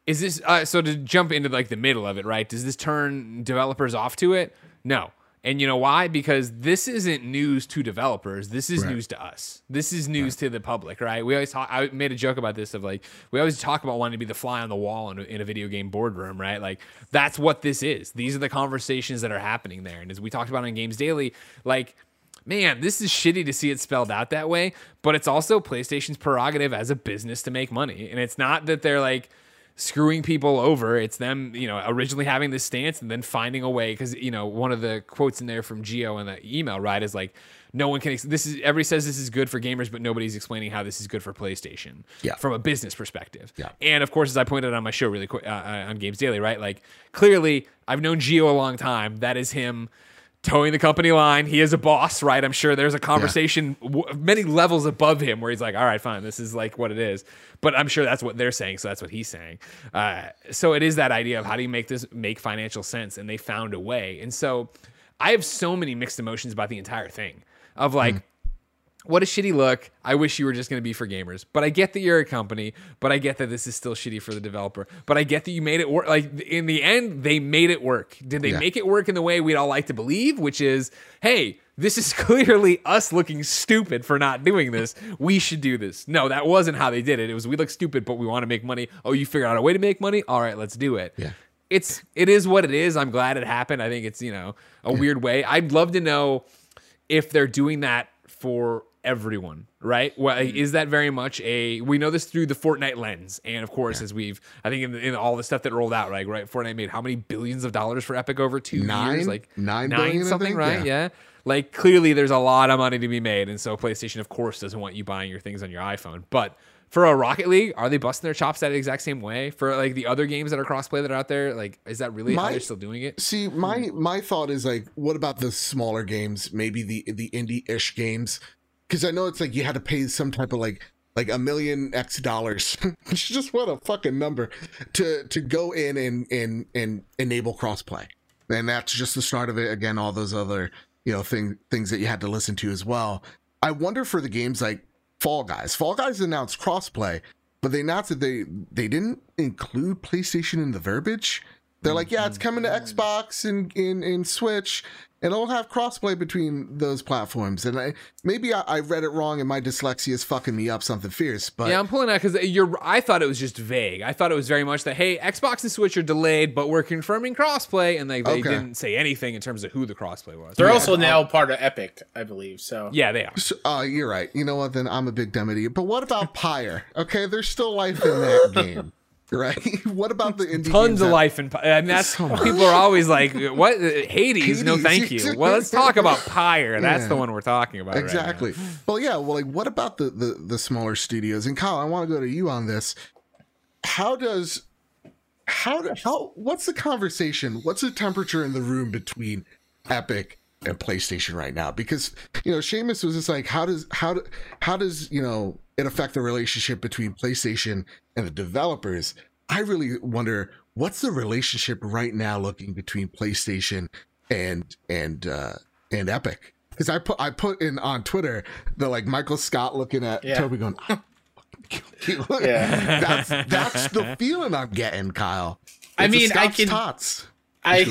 Is this? Uh, so to jump into like the middle of it, right? Does this turn developers off to it? No. And you know why? Because this isn't news to developers. This is Right. news to us. This is news to the public, right? We always talk. I made a joke about this of like we always talk about wanting to be the fly on the wall in a, in a video game boardroom, right? Like that's what this is. These are the conversations that are happening there. And as we talked about on Games Daily, like man, this is shitty to see it spelled out that way, but it's also PlayStation's prerogative as a business to make money. And it's not that they're like screwing people over. It's them, you know, originally having this stance and then finding a way. Cause, you know, one of the quotes in there from Gio in the email, right, is like, no one can, ex- this is, everybody says this is good for gamers, but nobody's explaining how this is good for PlayStation Yeah. from a business perspective. Yeah. And of course, as I pointed out on my show really quick uh, uh, on Games Daily, right? Like clearly I've known Gio a long time. That is him towing the company line. He is a boss, right? I'm sure there's a conversation w- many levels above him where he's like, all right, fine, this is like what it is. But I'm sure that's what they're saying, so that's what he's saying. Uh, so it is that idea of how do you make this make financial sense? And they found a way. And so I have so many mixed emotions about the entire thing of like, what a shitty look. I wish you were just going to be for gamers. But I get that you're a company, but I get that this is still shitty for the developer. But I get that you made it work. Like in the end, they made it work. Did they Yeah. make it work in the way we'd all like to believe, which is, hey, this is clearly us looking stupid for not doing this. We should do this. No, that wasn't how they did it. It was we look stupid, but we want to make money. Oh, you figured out a way to make money? All right, let's do it. Yeah. It's it is what it is. I'm glad it happened. I think it's, you know, a weird way. I'd love to know if they're doing that for everyone, right? Well, mm-hmm. is that very much a? We know this through the Fortnite lens, and of course, as we've, I think, in, the, in all the stuff that rolled out, like right, Fortnite made how many billions of dollars for Epic over two Nine? years, like Nine nine billion, something, right? Yeah. Yeah. Like clearly, there's a lot of money to be made, and so PlayStation, of course, doesn't want you buying your things on your iPhone, but. For a Rocket League, are they busting their chops that exact same way? For like the other games that are crossplay that are out there, like is that really how they're still doing it? See, my my thought is like, what about the smaller games? Maybe the the indie-ish games, because I know it's like you had to pay some type of like like a million X dollars, which just what a fucking number to to go in and and and enable crossplay, and that's just the start of it. Again, all those other you know thing things that you had to listen to as well. I wonder for the games like Fall Guys. Fall Guys announced crossplay, but they announced that they they didn't include PlayStation in the verbiage. They're like, yeah, it's coming to Xbox and in in Switch, and it'll have crossplay between those platforms. And I maybe I, I read it wrong, and my dyslexia is fucking me up something fierce. But Yeah, I'm pulling out because you're. I thought it was just vague. I thought it was very much that hey, Xbox and Switch are delayed, but we're confirming crossplay, and they, they Okay. didn't say anything in terms of who the crossplay was. They're also now part of Epic, I believe. So yeah, they are. So- uh, you're right. You know what? Then I'm a big dumb idiot. But what about Pyre? Okay, there's still life in that game, right? what about the indie Tons games of that- life and and that's So people are always like, what Hades? No, thank you. Well, let's talk about Pyre. That's Yeah. the one we're talking about. right now. Exactly. well, yeah. Well, like, what about the, the the smaller studios? And Kyle, I want to go to you on this. How does how do- how what's the conversation? What's the temperature in the room between Epic and PlayStation right now? Because you know, Seamus was just like, how does how do, how does you know it affect the relationship between PlayStation and the developers? I really wonder what's the relationship right now looking between PlayStation and and uh and Epic. Because I put I put in on Twitter the like Michael Scott looking at Yeah. Toby going, "I'm fucking. Yeah. that's that's the feeling I'm getting, Kyle. I It's a mean, I can- tots I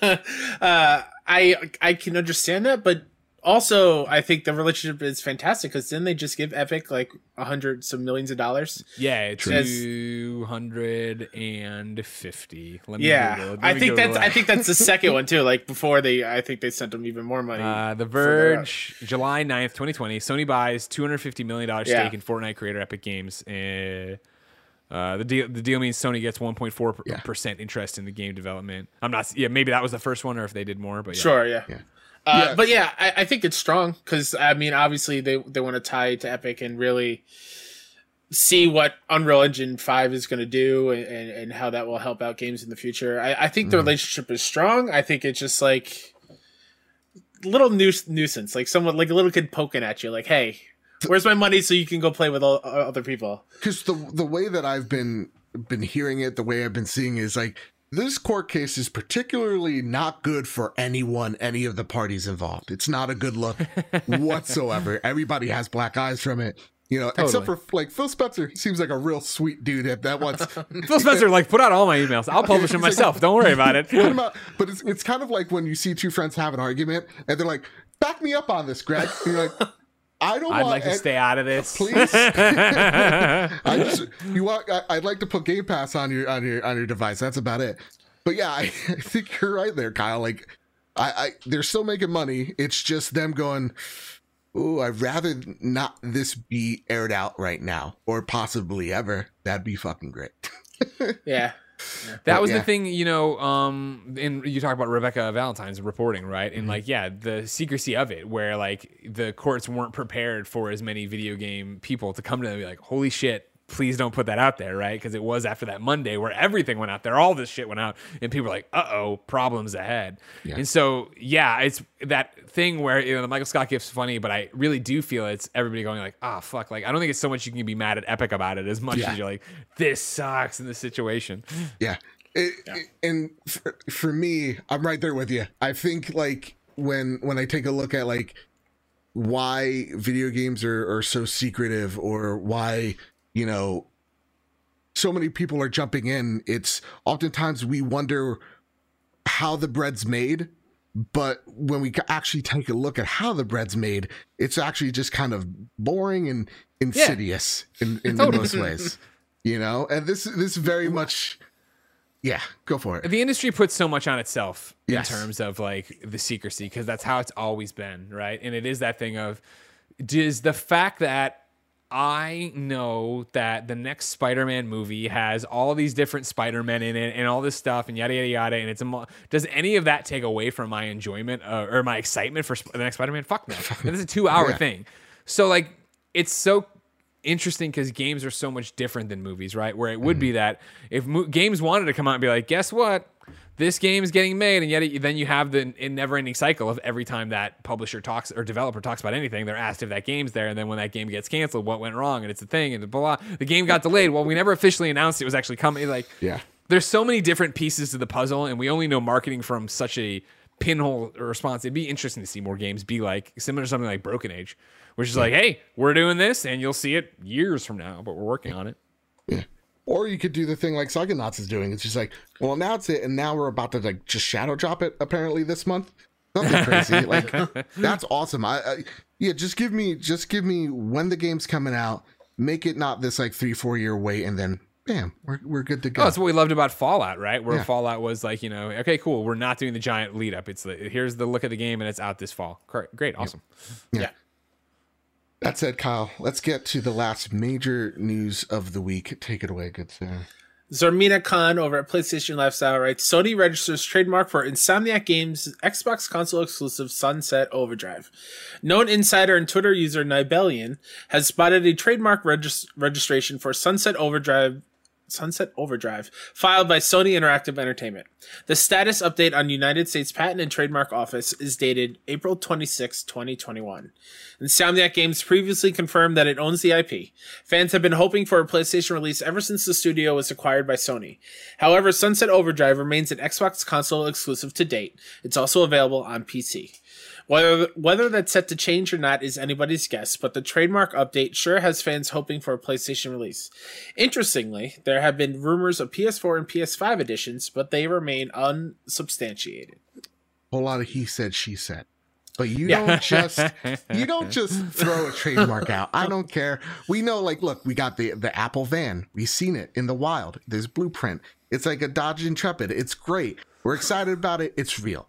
uh, I I can understand that, but also I think the relationship is fantastic because then they just give Epic like a hundred some millions of dollars. Yeah, True. two hundred and fifty. Let me Yeah, Google it. I think Google that's I think that's the second one too. Like before they, I think they sent them even more money. Uh, the. Verge, July 9th, 2020. Sony buys $250 million stake Yeah. in Fortnite creator Epic Games. Uh, uh, the deal the deal means Sony gets 1.4 Yeah. percent interest in the game development. I'm not. Yeah, maybe that was the first one, or if they did more. But yeah. Sure, yeah. Yeah. Uh, Yeah. But yeah, I, I think it's strong because I mean, obviously they they want to tie it to Epic and really see what Unreal Engine Five is going to do and, and and how that will help out games in the future. I, I think the Mm-hmm. relationship is strong. I think it's just like little nuis- nuisance, like someone like a little kid poking at you, like, "Hey, where's my money so you can go play with all, other people?" because the the way that I've been been hearing it, the way I've been seeing is like this court case is particularly not good for anyone, any of the parties involved. It's not a good look whatsoever. Everybody has black eyes from it. You know, except for like Phil Spencer seems like a real sweet dude at that once. Phil Spencer, like, put out all my emails. I'll publish them He's like- myself. Don't worry about it. Put 'em out. But it's it's kind of like when you see two friends have an argument and they're like, "Back me up on this, Greg." And you're like, "I don't I'd want like to an- stay out of this. please." I just you want. I, I'd like to put Game Pass on your on your on your device. That's about it. But yeah, I, I think you're right there, Kyle. Like, I, I they're still making money. It's just them going. Ooh, I'd rather not this be aired out right now, or possibly ever. That'd be fucking great. Yeah, That was yeah. the thing, you know. Um, and you talk about Rebecca Valentine's reporting, right? Mm-hmm. And like, yeah, the secrecy of it, where like the courts weren't prepared for as many video game people to come to them and be like, "Holy shit." Please don't put that out there, right? Because it was after that Monday where everything went out there, all this shit went out, and people were like, "Uh oh, problems ahead." Yeah. And so, yeah, it's that thing where you know the Michael Scott gift's funny, but I really do feel it's everybody going like, "Ah, fuck!" Like, I don't think it's so much you can be mad at Epic about it as much Yeah. as you're like, "This sucks" in this situation. Yeah. It, it- and for, for me, I'm right there with you. I think like when when I take a look at like why video games are, are so secretive or why, you know, so many people are jumping in, it's oftentimes we wonder how the bread's made. But when we actually take a look at how the bread's made, it's actually just kind of boring and insidious in, in Totally. most ways. You know, and this this very much yeah, go for it. the industry puts so much on itself Yes. in terms of like the secrecy because that's how it's always been right and it is that thing of does the fact that i know that the next spider-man movie has all these different spider-men in it and all this stuff and yada yada yada and it's a mo- does any of that take away from my enjoyment uh, or my excitement for Sp- the next spider-man fuck no and it's a two-hour Yeah. thing so like it's so interesting because games are so much different than movies, right? Where it would Mm-hmm. be that if mo- games wanted to come out and be like, guess what? This game is getting made, and yet it, then you have the never-ending cycle of every time that publisher talks or developer talks about anything, they're asked if that game's there, and then when that game gets canceled, what went wrong, and it's a thing, and blah blah. The game got delayed. Well, we never officially announced it was actually coming. Like, Yeah. there's so many different pieces to the puzzle, and we only know marketing from such a pinhole response. It'd be interesting to see more games be like similar to something like Broken Age, which is like, hey, we're doing this, and you'll see it years from now, but we're working on it. Yeah. Or you could do the thing like Psychonauts is doing. It's just like, we'll announce it, and now we're about to like just shadow drop it. Apparently this month, something crazy. like that's awesome. I, I yeah, just give me just give me when the game's coming out. Make it not this like three four year wait, and then bam, we're we're good to go. Oh, that's what we loved about Fallout, right? Where Yeah. Fallout was like, you know, okay, cool, we're not doing the giant lead up. It's the, here's the look of the game, and it's out this fall. Great, awesome. That said, Kyle, let's get to the last major news of the week. Take it away, good sir. Zarmena Khan over at PlayStation Lifestyle writes Sony registers trademark for Insomniac Games' Xbox console exclusive Sunset Overdrive. Known insider and Twitter user Nibellion has spotted a trademark regis- registration for Sunset Overdrive. Sunset Overdrive, filed by Sony Interactive Entertainment. The status update on United States Patent and Trademark Office is dated April 26, 2021. Insomniac Games previously confirmed that it owns the IP. Fans have been hoping for a PlayStation release ever since the studio was acquired by Sony. However, Sunset Overdrive remains an Xbox console exclusive to date. It's also available on PC. Whether whether that's set to change or not is anybody's guess, but the trademark update sure has fans hoping for a PlayStation release. Interestingly, there have been rumors of PS4 and PS5 editions, but they remain unsubstantiated. Whole lot of he said, she said. But you Yeah. don't just you don't just throw a trademark out. I don't care. We know, like, look, we got the the Apple van. We've seen it in the wild. There's blueprint. It's like a Dodge Intrepid. It's great. We're excited about it. It's real.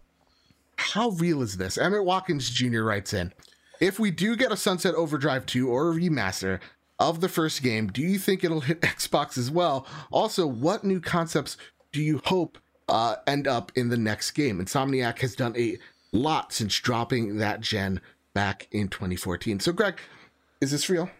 How real is this? Emmett Watkins Jr. writes in If we do get a Sunset Overdrive 2 or a remaster of the first game, do you think it'll hit Xbox as well? Also, what new concepts do you hope uh, end up in the next game? Insomniac has done a lot since dropping that gen back in 2014. So, Greg, is this real?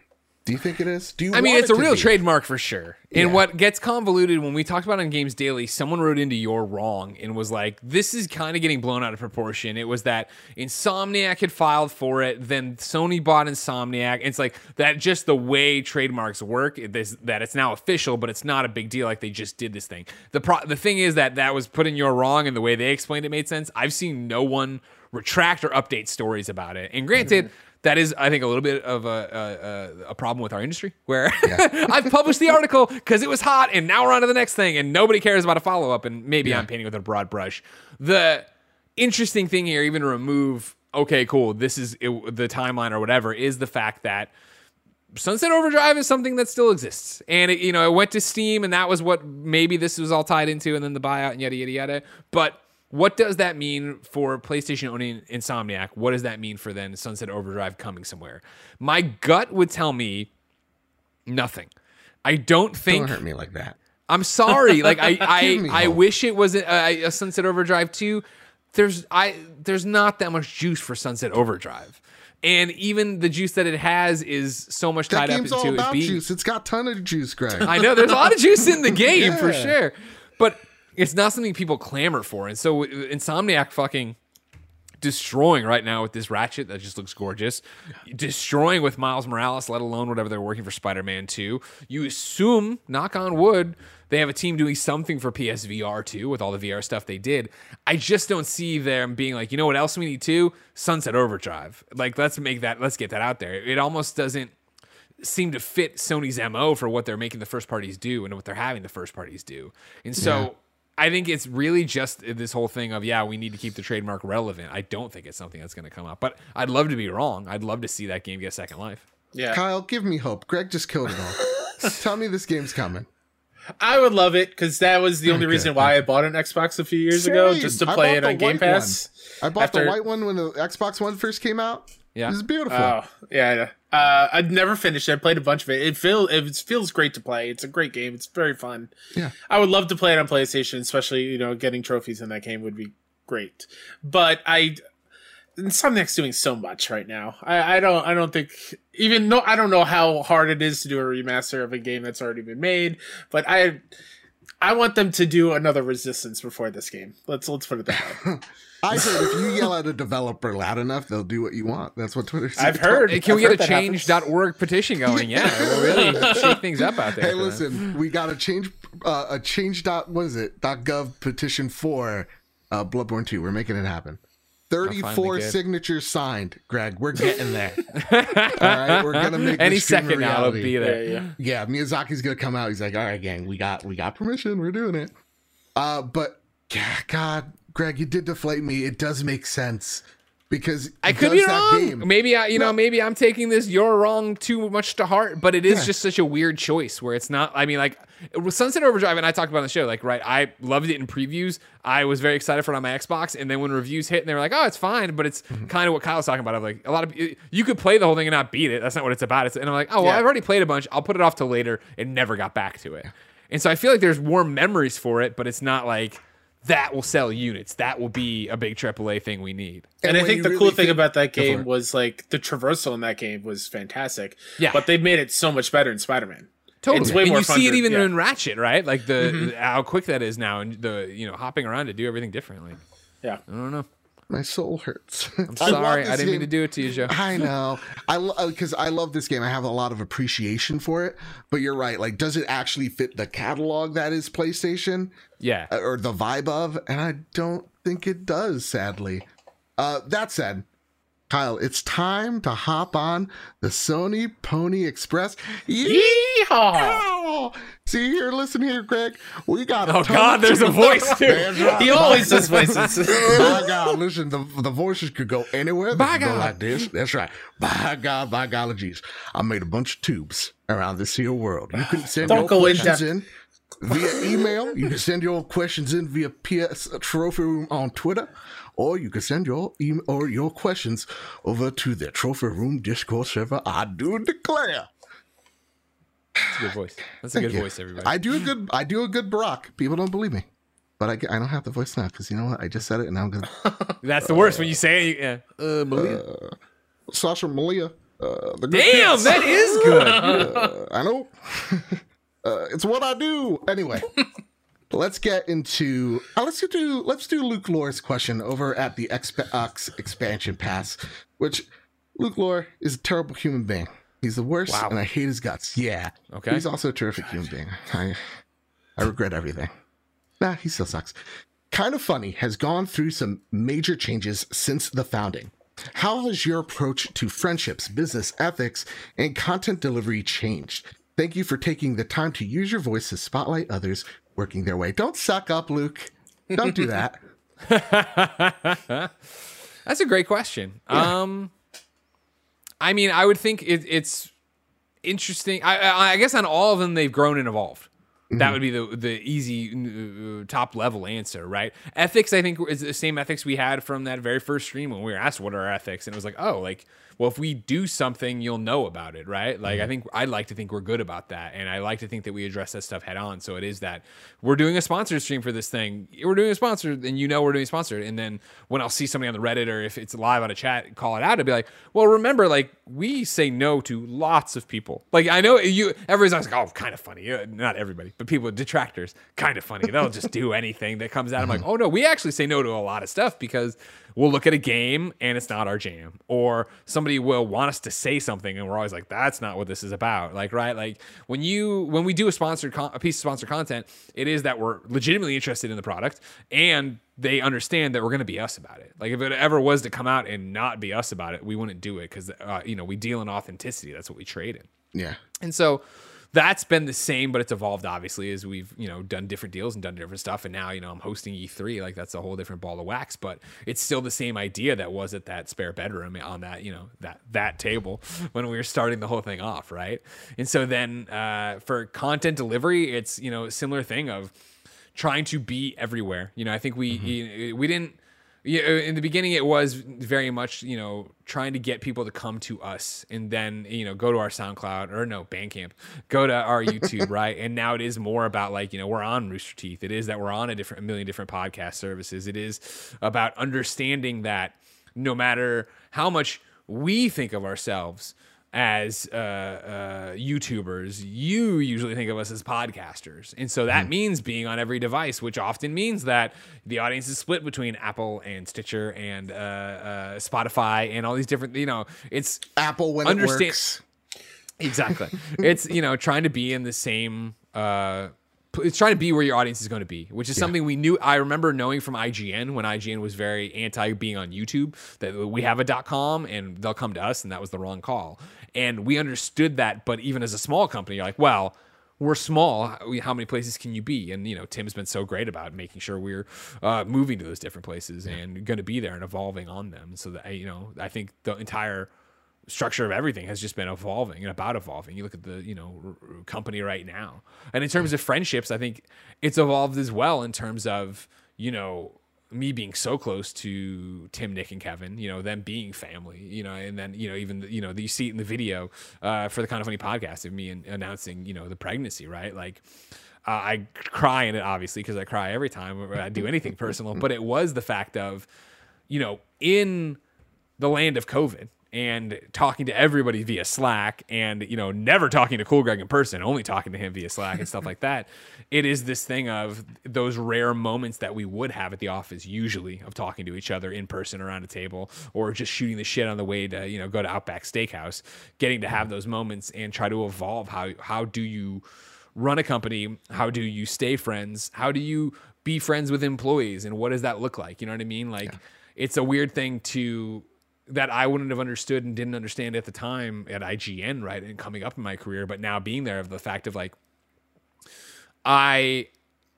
Do you think it is? Do you? I mean, it's it a real be? trademark for sure. And Yeah. what gets convoluted when we talked about on Games Daily, someone wrote into "You're wrong" and was like, "This is kind of getting blown out of proportion." It was that Insomniac had filed for it, then Sony bought Insomniac. It's like that. Just the way trademarks work, this, that it's now official, but it's not a big deal. Like they just did this thing. The pro- the thing is that that was put in "You're wrong," and the way they explained it made sense. I've seen no one retract or update stories about it. And granted. Mm-hmm. That is, I think, a little bit of a, a, a problem with our industry where I've published the article because it was hot and now we're on to the next thing and nobody cares about a follow up. And maybe I'm painting with a broad brush. The interesting thing here, even to remove, okay, cool, this is it, the timeline or whatever, is the fact that Sunset Overdrive is something that still exists. And it, you know, it went to Steam and that was what maybe this was all tied into and then the buyout and yada yada yada. But what does that mean for PlayStation owning Insomniac? What does that mean for then Sunset Overdrive coming somewhere? My gut would tell me nothing. I don't think Don't hurt me like that. I'm sorry. Like I, I, I hope. wish it was uh, a, a Sunset Overdrive too. There's I there's not that much juice for Sunset Overdrive. And even the juice that it has is so much That tied up game's into all it about being juice. It's got ton of juice, Greg. I know there's a lot of juice in the game for sure, but it's not something people clamor for. And so Insomniac fucking destroying right now with this Ratchet that just looks gorgeous, destroying with Miles Morales, let alone whatever they're working for Spider-Man 2. You assume, knock on wood, they have a team doing something for PSVR 2 with all the VR stuff they did. I just don't see them being like, you know what else we need to? Sunset Overdrive. Like, let's make that, let's get that out there. It almost doesn't seem to fit Sony's MO for what they're making the first parties do and what they're having the first parties do. And so I think it's really just this whole thing of, yeah, we need to keep the trademark relevant. I don't think it's something that's going to come up, but I'd love to be wrong. I'd love to see that game get a second life. Yeah. Kyle, give me hope. Greg just killed it all. Tell me this game's coming. I would love it because that was the only Okay, reason why I bought an Xbox a few years ago, just to play it the on Game white Pass. I bought After- the white one when the Xbox One first came out. Yeah. It was beautiful. Oh yeah, yeah. Uh, I'd never finished it. I played a bunch of it. It feels it feels great to play. It's a great game. It's very fun. Yeah. I would love to play it on PlayStation, especially you know getting trophies in that game would be great. But I, Insomniac's doing so much right now. I, I don't I don't think even no I don't know how hard it is to do a remaster of a game that's already been made. But I. I want them to do another Resistance before this game. Let's let's put it that way. I heard if you yell at a developer loud enough, they'll do what you want. That's what Twitter said. I've heard. Hey, can we I've get a heard that happens. change.org petition going? Yeah, we'll really shake things up out there. Hey, for them. listen, we got a change, uh, a change dot what is it? Dot gov petition for uh, Bloodborne two. We're making it happen. 34 signatures signed, Greg. We're getting there. All right, we're gonna make Any this dream second now, it'll reality. be Yeah, there. yeah. Yeah, Miyazaki's gonna come out. He's like, "All right, gang, we got we got permission. We're doing it." Uh, but yeah, God, Greg, you did deflate me. It does make sense because I could be wrong. game- Maybe I, you know, maybe I'm taking this "you're wrong" too much to heart. But it is Yeah. just such a weird choice where it's not. I mean, like Sunset Overdrive, and I talked about on the show. Like, right, I loved it in previews. I was very excited for it on my Xbox, and then when reviews hit, and they were like, "Oh, it's fine," but it's Mm-hmm. kind of what Kyle's talking about. Of like a lot of you could play the whole thing and not beat it. That's not what it's about. It's, and I'm like, "Oh, well, Yeah. I've already played a bunch. I'll put it off till later," and never got back to it. And so I feel like there's warm memories for it, but it's not like. That will sell units. That will be a big AAA thing we need. And, I think the really cool thing about that game was like the traversal in that game was fantastic. Yeah. But they've made it so much better in Spider Man. Totally. It's way and more you fun see it to- even yeah. in Ratchet, right? Like the how quick that is now, and the you know hopping around to do everything differently. Yeah. I don't know. My soul hurts. I'm sorry, I, didn't mean to do it to you, Joe. I know. I because I love this game. I have a lot of appreciation for it. But you're right. Like, does it actually fit the catalog that is PlayStation Yeah, Uh, or the vibe of? And I don't think it does. Sadly. Uh, that said, Kyle, it's time to hop on the Sony Pony Express. Yeehaw! See here, listen here, Greg. We got. Oh, God, there's a voice, too. He always does voices. By God, listen, the, the voices could go anywhere. By God. like this. That's right. By God, by golly's. I made a bunch of tubes around this here world. You can send Don't your go in questions depth. in via email. You can send your questions in via PS Trophy Room on Twitter, or you can send your email or your questions over to the Trophy Room Discord server. I do declare. that's a good voice. That's a Thank good you. voice, everybody. I do a good. I do a good Barack. People don't believe me, but I, I don't have the voice now because you know what? I just said it, and now I'm gonna. that's the worst when you say it. You, yeah. Uh, Malia. Sasha Malia. Uh, the Damn, kids. that is good. Uh, I know. uh, it's what I do. Anyway, let's get into. Uh, let's do. Let's do Luke Lore's question over at the Xbox expansion pass, which Luke Lore is a terrible human being. He's the worst, Wow. and I hate his guts. Yeah. Okay. He's also a terrific human being. I, I regret everything. Nah, he still sucks. Kind of Funny has gone through some major changes since the founding. How has your approach to friendships, business ethics, and content delivery changed? Thank you for taking the time to use your voice to spotlight others working their way. Don't suck up, Luke. Don't do that. That's a great question. Um, I mean, I would think it, it's interesting. I, I, I guess on all of them, they've grown and evolved. That would be the the easy uh, top level answer, right? Ethics, I think, is the same ethics we had from that very first stream when we were asked what are our ethics, and it was like, oh, like, well, if we do something, you'll know about it, right? Like, I think I'd like to think we're good about that, and I like to think that we address that stuff head on. So it is that we're doing a sponsored stream for this thing. We're doing a sponsored, and you know we're doing a sponsored, and then when I'll see somebody on the Reddit or if it's live on a chat, call it out, I'd be like, well, remember, like we say no to lots of people. Like I know you, everybody's like, oh, kind of funny. Uh, Not everybody, but people, detractors, kind of funny. They'll just do anything that comes out. I'm like, oh no, we actually say no to a lot of stuff because we'll look at a game and it's not our jam, or somebody will want us to say something and we're always like, that's not what this is about. Like right, like when you when we do a sponsored con- a piece of sponsored content, it is that we're legitimately interested in the product and they understand that we're going to be us about it. Like if it ever was to come out and not be us about it, we wouldn't do it because uh, you know we deal in authenticity. That's what we trade in. Yeah. And so that's been the same, but it's evolved obviously as we've, you know, done different deals and done different stuff. And now, you know, I'm hosting E3, like that's a whole different ball of wax, but it's still the same idea that was at that spare bedroom on that, you know, that that table when we were starting the whole thing off, right? And so then uh for content delivery, it's, you know, a similar thing of trying to be everywhere. You know, I think we we didn't yeah, uh, in the beginning it was very much, you know, trying to get people to come to us and then, you know, go to our SoundCloud or no, Bandcamp, go to our YouTube, right? And now it is more about like, you know, we're on Rooster Teeth. It is that we're on a different a million different podcast services. It is about understanding that no matter how much we think of ourselves as uh, uh, YouTubers, you usually think of us as podcasters. And so that means being on every device, which often means that the audience is split between Apple and Stitcher and uh, uh, Spotify and all these different, you know, it's Apple when Understand- it works. exactly. it's, you know, trying to be in the same uh, it's trying to be where your audience is going to be, which is something we knew. I remember knowing from IGN when IGN was very anti being on YouTube that we have a .com and they'll come to us, and that was the wrong call. And we understood that, but even as a small company, you're like, well, we're small. How many places can you be? And you know, Tim's been so great about making sure we're uh, moving to those different places and going to be there and evolving on them. So that you know, I think the entire structure of everything has just been evolving and about evolving. You look at the you know r- company right now, and in terms of friendships, I think it's evolved as well in terms of you know me being so close to Tim, Nick, and Kevin, you know, them being family, you know, and then, you know, even, you know, you see it in the video uh, for the Kind of Funny podcast of me and announcing, you know, the pregnancy, right? Like, uh, I cry in it, obviously, because I cry every time I do anything personal, but it was the fact of, you know, in the land of COVID, and talking to everybody via Slack and you know never talking to Cool Greg in person, only talking to him via Slack and stuff like that. It is this thing of those rare moments that we would have at the office usually of talking to each other in person around a table or just shooting the shit on the way to you know go to Outback Steakhouse, getting to have those moments and try to evolve how how do you run a company? How do you stay friends? How do you be friends with employees and what does that look like? You know what I mean? Like yeah. it's a weird thing to that I wouldn't have understood and didn't understand at the time at IGN, right? And coming up in my career, but now being there of the fact of like, I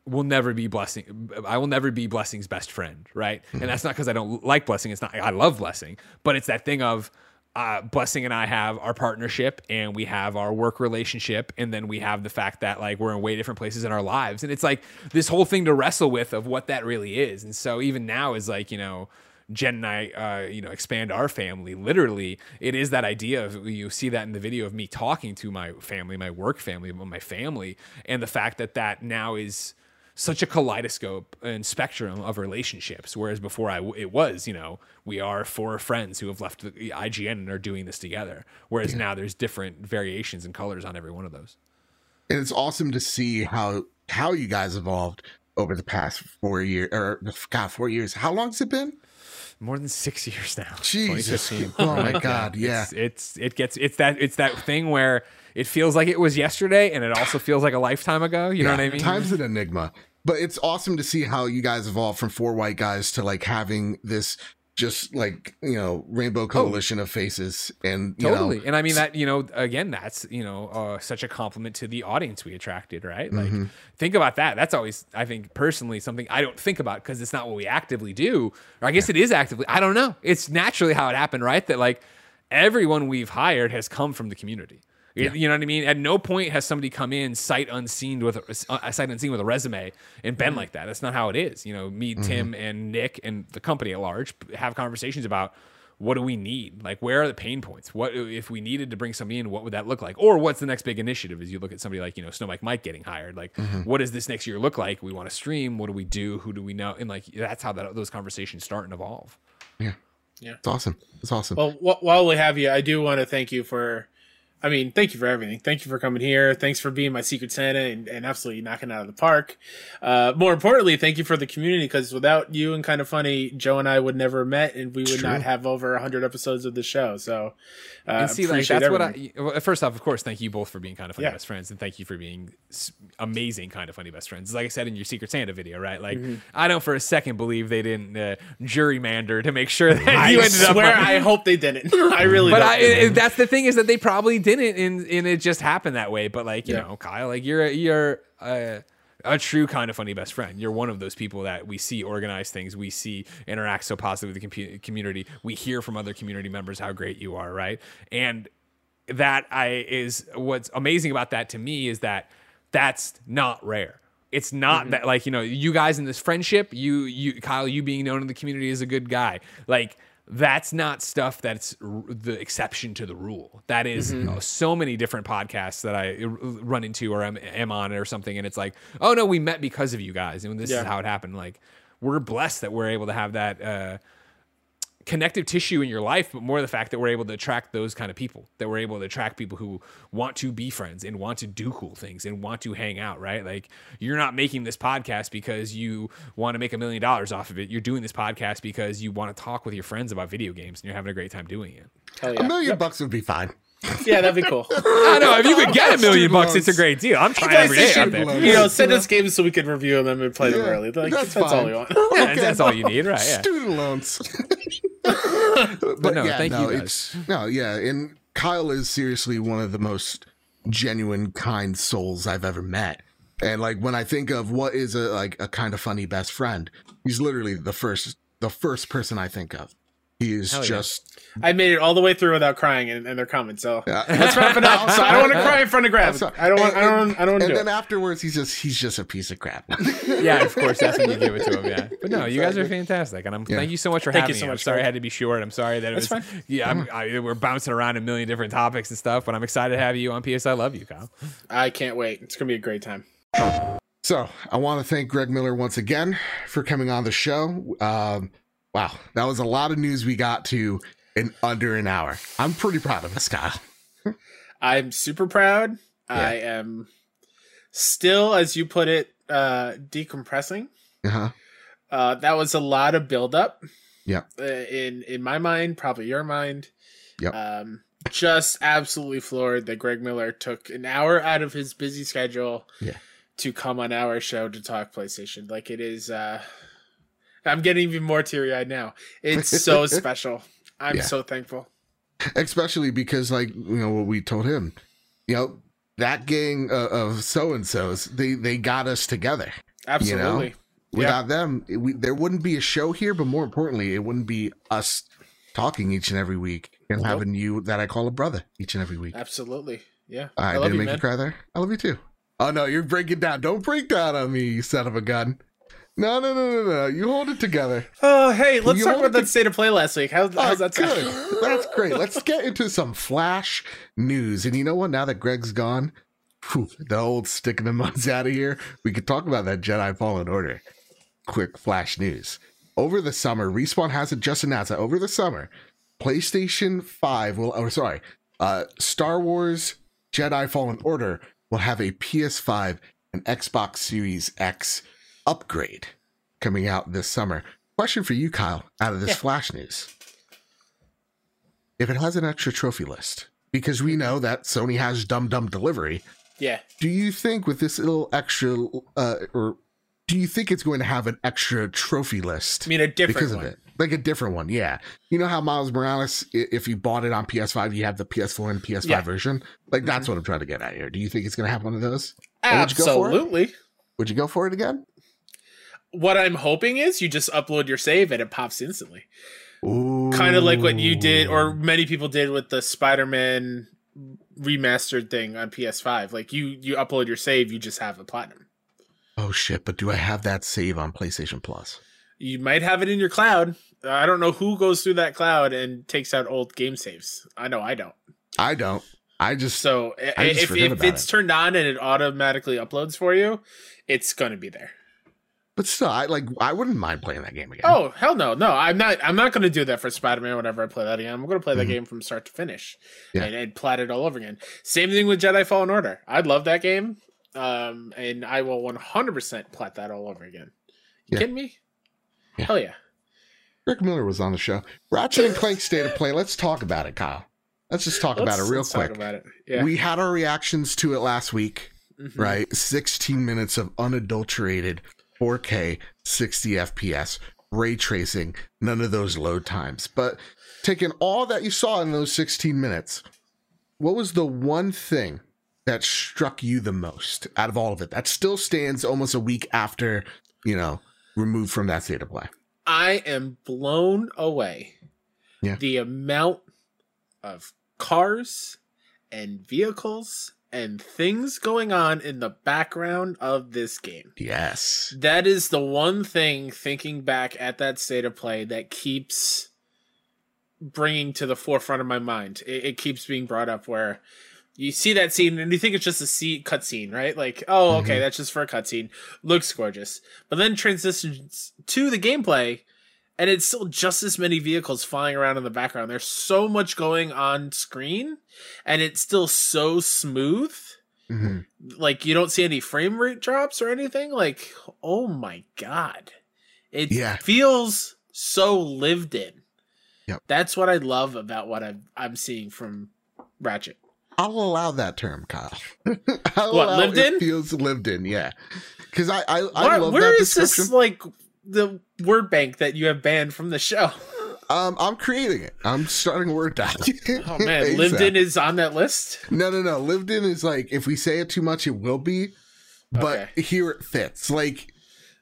will never be blessing. I will never be blessing's best friend, right? And that's not because I don't like blessing. It's not. I love blessing, but it's that thing of uh, blessing and I have our partnership and we have our work relationship, and then we have the fact that like we're in way different places in our lives, and it's like this whole thing to wrestle with of what that really is. And so even now is like you know Jen and I, uh, you know, expand our family. Literally, it is that idea of you see that in the video of me talking to my family, my work family, my family, and the fact that that now is such a kaleidoscope and spectrum of relationships. Whereas before, I it was, you know, we are four friends who have left the IGN and are doing this together. Whereas yeah. now there's different variations and colors on every one of those. And it's awesome to see how how you guys evolved over the past four years or God, four years. How long has it been? More than six years now. Jesus. Oh my God. Yeah. It's, it's, it gets, it's that, it's that thing where it feels like it was yesterday and it also feels like a lifetime ago. You yeah, know what I mean? Time's an enigma. But it's awesome to see how you guys evolved from four white guys to like having this just like you know rainbow oh. coalition oh, of faces and totally know, and i mean that you know again that's you know uh, such a compliment to the audience we attracted right like mm-hmm. think about that that's always i think personally something i don't think about because it's not what we actively do or i guess yeah. it is actively i don't know it's naturally how it happened right that like everyone we've hired has come from the community yeah. You know what I mean? At no point has somebody come in sight unseen with a uh, sight unseen with a resume and been mm-hmm. like that. That's not how it is. You know, me, mm-hmm. Tim, and Nick, and the company at large have conversations about what do we need? Like, where are the pain points? What if we needed to bring somebody in? What would that look like? Or what's the next big initiative? As you look at somebody like you know Snowbike Mike getting hired, like mm-hmm. what does this next year look like? We want to stream. What do we do? Who do we know? And like that's how that, those conversations start and evolve. Yeah, yeah, it's awesome. It's awesome. Well, while we have you, I do want to thank you for I mean, thank you for everything. Thank you for coming here. Thanks for being my secret Santa and, and absolutely knocking out of the park. Uh, more importantly, thank you for the community because without you and kind of funny, Joe and I would never have met and we would True. not have over hundred episodes of the show. So, uh, and see, like that's everything. what I. First off, of course, thank you both for being kind of funny yeah. best friends, and thank you for being amazing kind of funny best friends. Like I said in your Secret Santa video, right? Like mm-hmm. I don't for a second believe they didn't uh, jurymander to make sure that I you ended swear, up. I hope they didn't. I really. But I, that's the thing is that they probably didn't, and and it just happened that way. But like you yeah. know, Kyle, like you're you're. Uh, a true kind of funny best friend. You're one of those people that we see organize things, we see interact so positively with the community. We hear from other community members how great you are, right? And that I is what's amazing about that to me is that that's not rare. It's not mm-hmm. that like you know you guys in this friendship, you you Kyle, you being known in the community as a good guy, like that's not stuff that's r- the exception to the rule. That is, mm-hmm. you know, so many different podcasts that I run into or am, am, on or something, and it's like, oh no, we met because of you guys, and this yeah. is how it happened. Like, we're blessed that we're able to have that. Uh, connective tissue in your life, but more the fact that we're able to attract those kind of people, that we're able to attract people who want to be friends and want to do cool things and want to hang out, right? Like you're not making this podcast because you want to make a million dollars off of it. You're doing this podcast because you want to talk with your friends about video games and you're having a great time doing it. Yeah. A million yep. bucks would be fine. Yeah, that'd be cool. I know if you could get a million bucks, it's a great deal. I'm trying every day out there. you know, send us games so we can review them and play them early. Like, that's that's all fine. we want. Yeah, that's, that's all you need, right? Yeah. Student loans. but, no, yeah, thank no, you it's no, yeah, and Kyle is seriously one of the most genuine, kind souls I've ever met. And like when I think of what is a like a kind of funny best friend, he's literally the first the first person I think of. He is Hell yeah. just I made it all the way through without crying in, in their comments. So Yeah. let's wrap it up. So I don't want to cry in front of Grab. That's- I don't want. I don't. I don't to and do then it. afterwards he's just he's just a piece of crap. Yeah, of course. That's when you give it to him. Yeah, but no, you guys are fantastic, and I'm Yeah. thank you so much for Thank having you so me. I'm much, sorry I had to be short. I'm sorry that it was. Fine. Yeah, I'm, I, we're bouncing around a million different topics and stuff, but I'm excited to have you on PS. I love you, Kyle. I can't wait. It's gonna be a great time. So I want to thank Greg Miller once again for coming on the show. Um, wow, that was a lot of news we got to in under an hour. I'm pretty proud of us, Kyle. I'm super proud. I am still, as you put it, uh, decompressing. Uh-huh. Uh, that was a lot of buildup. Yeah. Uh, in in my mind, probably your mind. Yep. Um, just absolutely floored that Greg Miller took an hour out of his busy schedule. Yeah. To come on our show to talk PlayStation, like it is. uh I'm getting even more teary eyed now. It's so special. I'm Yeah. so thankful. Especially because, like, you know, what we told him, you know, that gang of so and so's, they they got us together. Absolutely. Without them, it, we, there wouldn't be a show here. But more importantly, it wouldn't be us talking each and every week and Nope. having you that I call a brother each and every week. Absolutely. Yeah. All right, I love didn't you, make man. you cry there? I love you too. Oh no, you're breaking down. Don't break down on me, you son of a gun. No, no, no, no, no. You hold it together. Oh, hey, let's You talk about to- that state of play last week. How, how's Oh, that good. That's great. Let's get into some flash news. And you know what? Now that Greg's gone, whew, the old stick in the mud's out of here. We could talk about that Jedi Fallen Order. Quick flash news. Over the summer, Respawn has it just announced that over the summer, PlayStation 5 will, or sorry, uh, Star Wars Jedi Fallen Order will have a PS5 and Xbox Series X upgrade coming out this summer. Question for you, Kyle, out of this Yeah. flash news. If it has an extra trophy list, because we know that Sony has dumb dumb Delivery, Yeah. do you think with this little extra, uh, or do you think it's going to have an extra trophy list I mean, a different one. because one. of it? Like a different one, yeah. You know how Miles Morales, if you bought it on PS5, you have the PS4 and PS5 Yeah. Mm-hmm. version? Like that's what I'm trying to get at here. Do you think it's going to have one of those? Oh, would you go for it? Absolutely. Would you go for it again? What I'm hoping is you just upload your save and it pops instantly. Kind of like what you did, or many people did with the Spider-Man remastered thing on PS5. Like you, you upload your save, you just have a platinum. Oh shit! But do I have that save on PlayStation Plus? You might have it in your cloud. I don't know who goes through that cloud and takes out old game saves. I know I don't. I don't. I just So i- just if, if it's it. turned on and it automatically uploads for you, it's gonna be there. But still, I like. I wouldn't mind playing that game again. Oh hell no, no! I'm not. I'm not going to do that for Spider-Man. Whenever I play that again, I'm going to play that Mhm. game from start to finish Yeah. and, and plat it all over again. Same thing with Jedi Fallen Order. I love that game, um, and I will 100% plat that all over again. You Yeah. kidding me? Yeah. Hell yeah! Greg Miller was on the show. Ratchet and Clank State of Play. Let's talk about it, Kyle. Let's just talk about Let's- it real let's talk quick. about it. Yeah. We had our reactions to it last week, Mhm. right? 16 minutes of unadulterated 4K 60 FPS, ray tracing, none of those load times. But taking all that you saw in those 16 minutes, what was the one thing that struck you the most out of all of it that still stands almost a week after, you know, removed from that state of play? I am blown away. Yeah. The amount of cars and vehicles and things going on in the background of this game. Yes. That is the one thing thinking back at that state of play that keeps bringing to the forefront of my mind. It, it keeps being brought up where you see that scene and you think it's just a scene, cutscene, right? Like, oh, okay, Mhm. that's just for a cutscene. Looks gorgeous. But then transitions to the gameplay and it's still just as many vehicles flying around in the background. There's so much going on screen and it's still so smooth hmm like you don't see any frame rate drops or anything like oh my god it Yeah. feels so lived in Yep. that's what i love about what i'm i'm seeing from Ratchet. I'll allow that term, Kyle. I'll What, lived it in? Feels lived in, yeah. Because I I, I Where- love where that is this like the word bank that you have banned from the show? Um, I'm creating it. I'm starting a word doc. Oh man, ASAP. lived in is on that list. No, no, no. Lived in is like if we say it too much, it will be. But Okay. here it fits. Like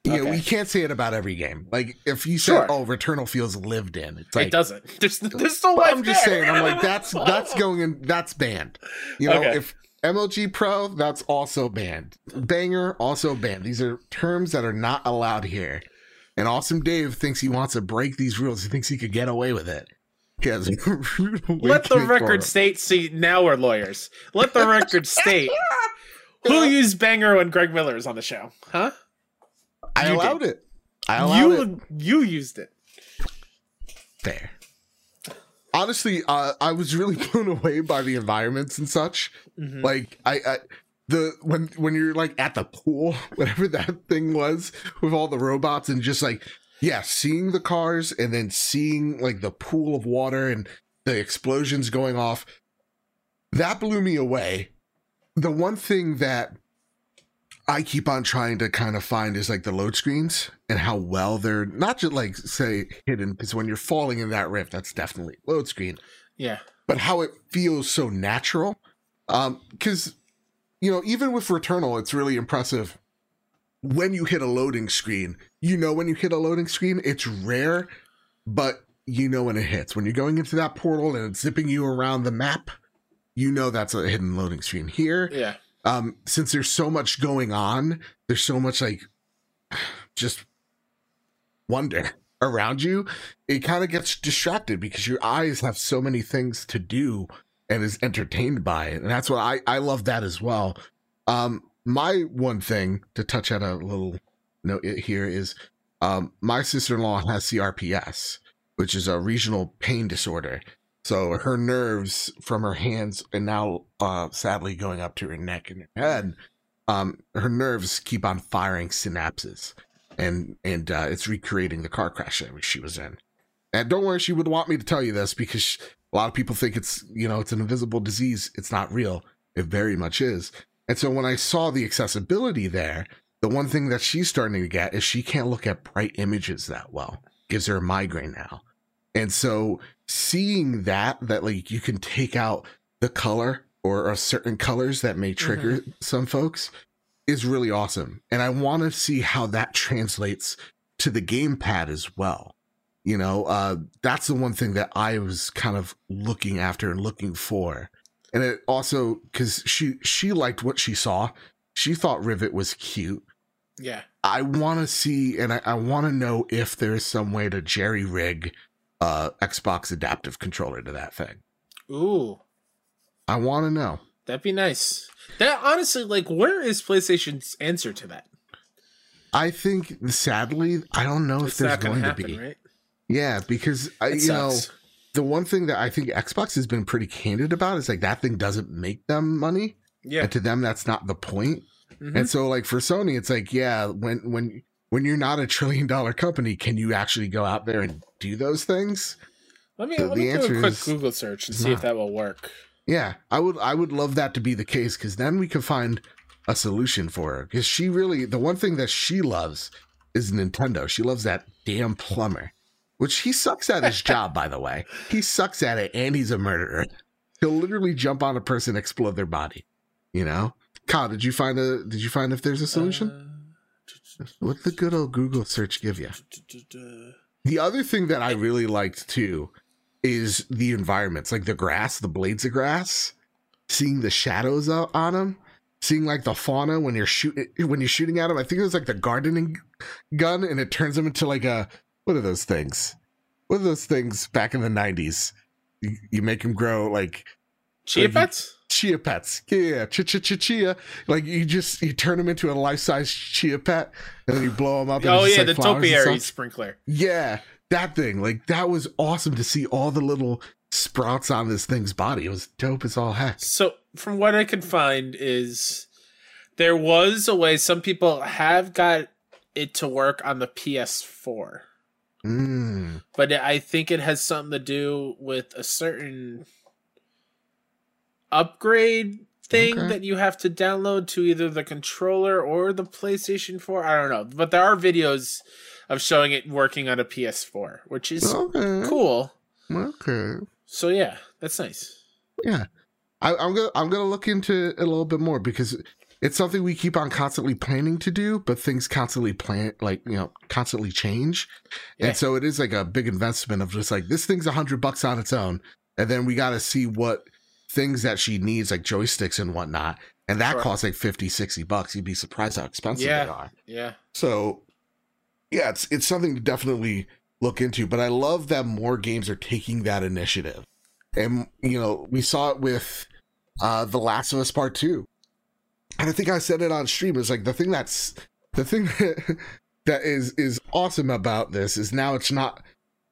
you know, we can't say it about every game. Like if you Sure. say, "Oh, Returnal feels lived in," it's like it doesn't. There's there's still life I'm just there. saying. I'm like that's that's going in. That's banned. You know, Okay. if MLG Pro, that's also banned. Banger, also banned. These are terms that are not allowed here. And Awesome Dave thinks he wants to break these rules. He thinks he could get away with it. He has Let the awakening for him. record state. See, now we're lawyers. Let the record state. Who used Banger when Greg Miller is on the show? Huh? I you allowed it. I allowed it. You you used it. Fair. Honestly, uh, I was really blown away by the environments and such. Mhm. Like I, I the when when you're like at the pool, whatever that thing was, with all the robots and just like yeah, seeing the cars and then seeing like the pool of water and the explosions going off, that blew me away. The one thing that I keep on trying to kind of find is like the load screens and how well they're not just like say hidden because when you're falling in that rift, that's definitely load screen Yeah. but how it feels so natural. Um, because you know, even with Returnal, it's really impressive. When you hit a loading screen, you know when you hit a loading screen, it's rare, but you know when it hits. When you're going into that portal and it's zipping you around the map, you know that's a hidden loading screen. Here, Yeah. um, since there's so much going on, there's so much like just wonder around you. It kind of gets distracted because your eyes have so many things to do and is entertained by it. And that's what I, I love that as well. Um, my one thing to touch on a little note here is um, my sister in law has CRPS, which is a regional pain disorder. So her nerves from her hands and now uh, sadly going up to her neck and her head, um, her nerves keep on firing synapses, and and uh, it's recreating the car crash that she was in. And don't worry, she would want me to tell you this because a lot of people think it's you know it's an invisible disease. It's not real. It very much is. And so when I saw the accessibility there, the one thing that she's starting to get is she can't look at bright images that well. Gives her a migraine now. And so seeing that, that like you can take out the color or, or certain colors that may trigger mm-hmm. some folks is really awesome. And I want to see how that translates to the gamepad as well. You know, uh, that's the one thing that I was kind of looking after and looking for. And it also because she she liked what she saw. She thought Rivet was cute. Yeah. I want to see and I, I want to know if there's some way to jerry rig uh Xbox adaptive controller to that thing. Ooh. I want to know. That'd be nice. That honestly, like, where is PlayStation's answer to that? I think sadly, I don't know if there's going happen, to be. right? Yeah, because I, It you know, the one thing that I think Xbox has been pretty candid about is like that thing doesn't make them money, Yeah. and to them that's not the point. Mhm. And so, like for Sony, it's like, yeah, when when when you're not a trillion dollar company, can you actually go out there and do those things? Let me let me do a quick Google search and see if that will work. Yeah, I would I would love that to be the case because then we could find a solution for her. Because she really the one thing that she loves is Nintendo. She loves that damn plumber, which he sucks at his job, by the way. He sucks at it, and he's a murderer. He'll literally jump on a person, explode their body. You know, Kyle, did you find a did you find if there's a solution? Uh, what the good old Google search give you? The other thing that I really liked too is the environments, like the grass, the blades of grass, seeing the shadows on them, seeing like the fauna when you're shooting when you're shooting at them. I think it was like the gardening gun, and it turns them into like a what are those things? What are those things back in the nineties? You, you make them grow like Chia Like you- pets? chia pets. Yeah, chia chia chia chia. Like you just you turn them into a life size chia pet, and then you blow them up. and Oh yeah, like, the topiary sprinkler. Yeah, that thing. Like that was awesome to see all the little sprouts on this thing's body. It was dope as all heck. So from what I could find is there was a way some people have got it to work on the PS4. Mm. But I think it has something to do with a certain upgrade thing Okay. that you have to download to either the controller or the PlayStation 4. I don't know, but there are videos of showing it working on a PS4, which is Okay. cool. Okay. So yeah, that's nice. Yeah. I, I'm gonna I'm gonna look into it a little bit more because it's something we keep on constantly planning to do, but things constantly plan like you know constantly change, Yeah. and so it is like a big investment of just like this thing's a hundred bucks on its own, and then we got to see what things that she needs like joysticks and whatnot, and that Sure. costs like 50, 60 bucks. You'd be surprised how expensive Yeah. they are. Yeah. So, yeah, it's it's something to definitely look into. But I love that more games are taking that initiative, and you know we saw it with uh The Last of Us Part Two, and I think I said it on stream. It's like the thing that's the thing that, that is is awesome about this is now it's not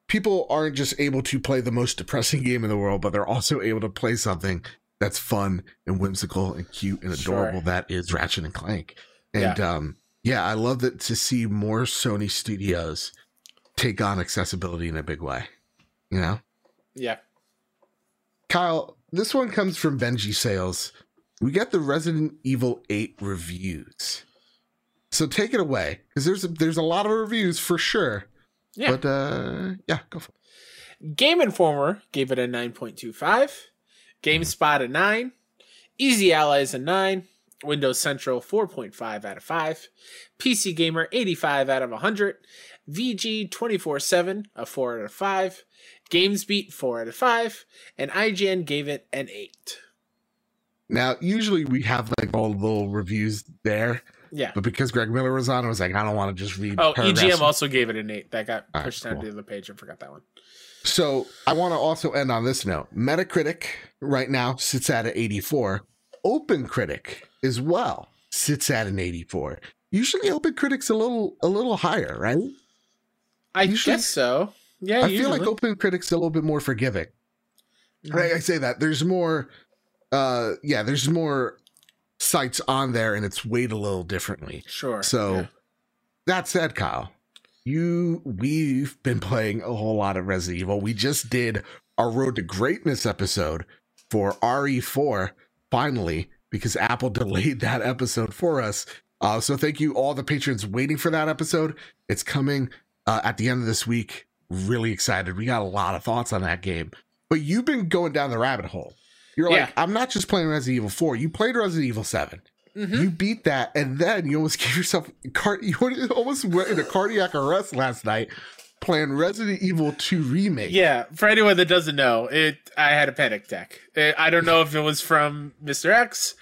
people aren't just able to play the most depressing game in the world, but they're also able to play something that's fun and whimsical and cute and Sure. adorable. That is Ratchet and Clank, and um yeah, I love that to see more Sony studios take on accessibility in a big way. You know, Yeah. Kyle, this one comes from Benji Sales. We get the Resident Evil 8 reviews. So take it away because there's a, there's a lot of reviews for sure. Yeah. But uh yeah, go for it. Game Informer gave it a 9.25. GameSpot a 9. Easy Allies a 9. Windows Central 4.5 out of 5. PC Gamer 85 out of 100. VG 24 7 a 4 out of 5. GamesBeat 4 out of 5. And IGN gave it an 8. Now, usually we have like all the little reviews there, Yeah. but because Greg Miller was on, I was like, I don't want to just read. Oh. EGM also gave it an 8. That got All right, pushed down cool. to the other page. I forgot that one. So I want to also end on this note. Metacritic right now sits at an 84. Open Critic as well sits at an 84. Usually Open Critic's a little a little higher, right? I Usually- guess so. Yeah, I usually. feel like Open Critic's a little bit more forgiving. Mhm. I, I say that there's more uh yeah, there's more sites on there and it's weighed a little differently. Sure. So yeah. that said, Kyle, you we've been playing a whole lot of Resident Evil. We just did our Road to Greatness episode for RE4 finally because Apple delayed that episode for us. Uh, so thank you all the patrons waiting for that episode. It's coming uh, at the end of this week. Really excited. We got a lot of thoughts on that game. But you've been going down the rabbit hole. You're Yeah. like, I'm not just playing Resident Evil 4. You played Resident Evil 7 Mhm. you beat that and then you almost gave yourself car- you almost went into cardiac arrest last night playing resident evil 2 remake Yeah, for anyone that doesn't know, it I had a panic attack. It, I don't know if it was from Mr. X.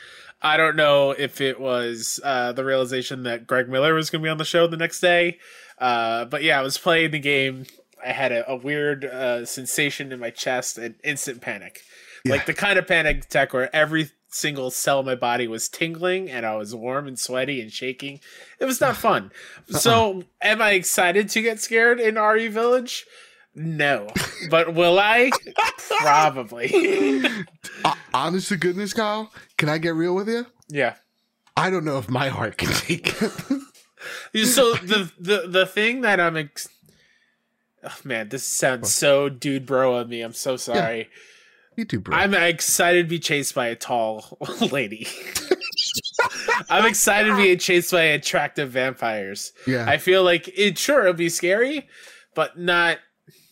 I don't know if it was uh, the realization that Greg Miller was going to be on the show the next day. Uh, but yeah, I was playing the game. I had a, a weird uh, sensation in my chest and instant panic. Like the kind of panic attack where every single cell in my body was tingling and I was warm and sweaty and shaking. It was not fun. So, am I excited to get scared in RE Village? No. But will I? Probably. Uh, honest to goodness kyle can i get real with you yeah. i don't know if my heart can take it So the the the thing that I'm ex- oh, man, this sounds so dude bro of me. I'm so sorry. You too bro I'm excited to be chased by a tall lady. I'm excited to be chased by attractive vampires. yeah I feel like it sure it'll be scary, but not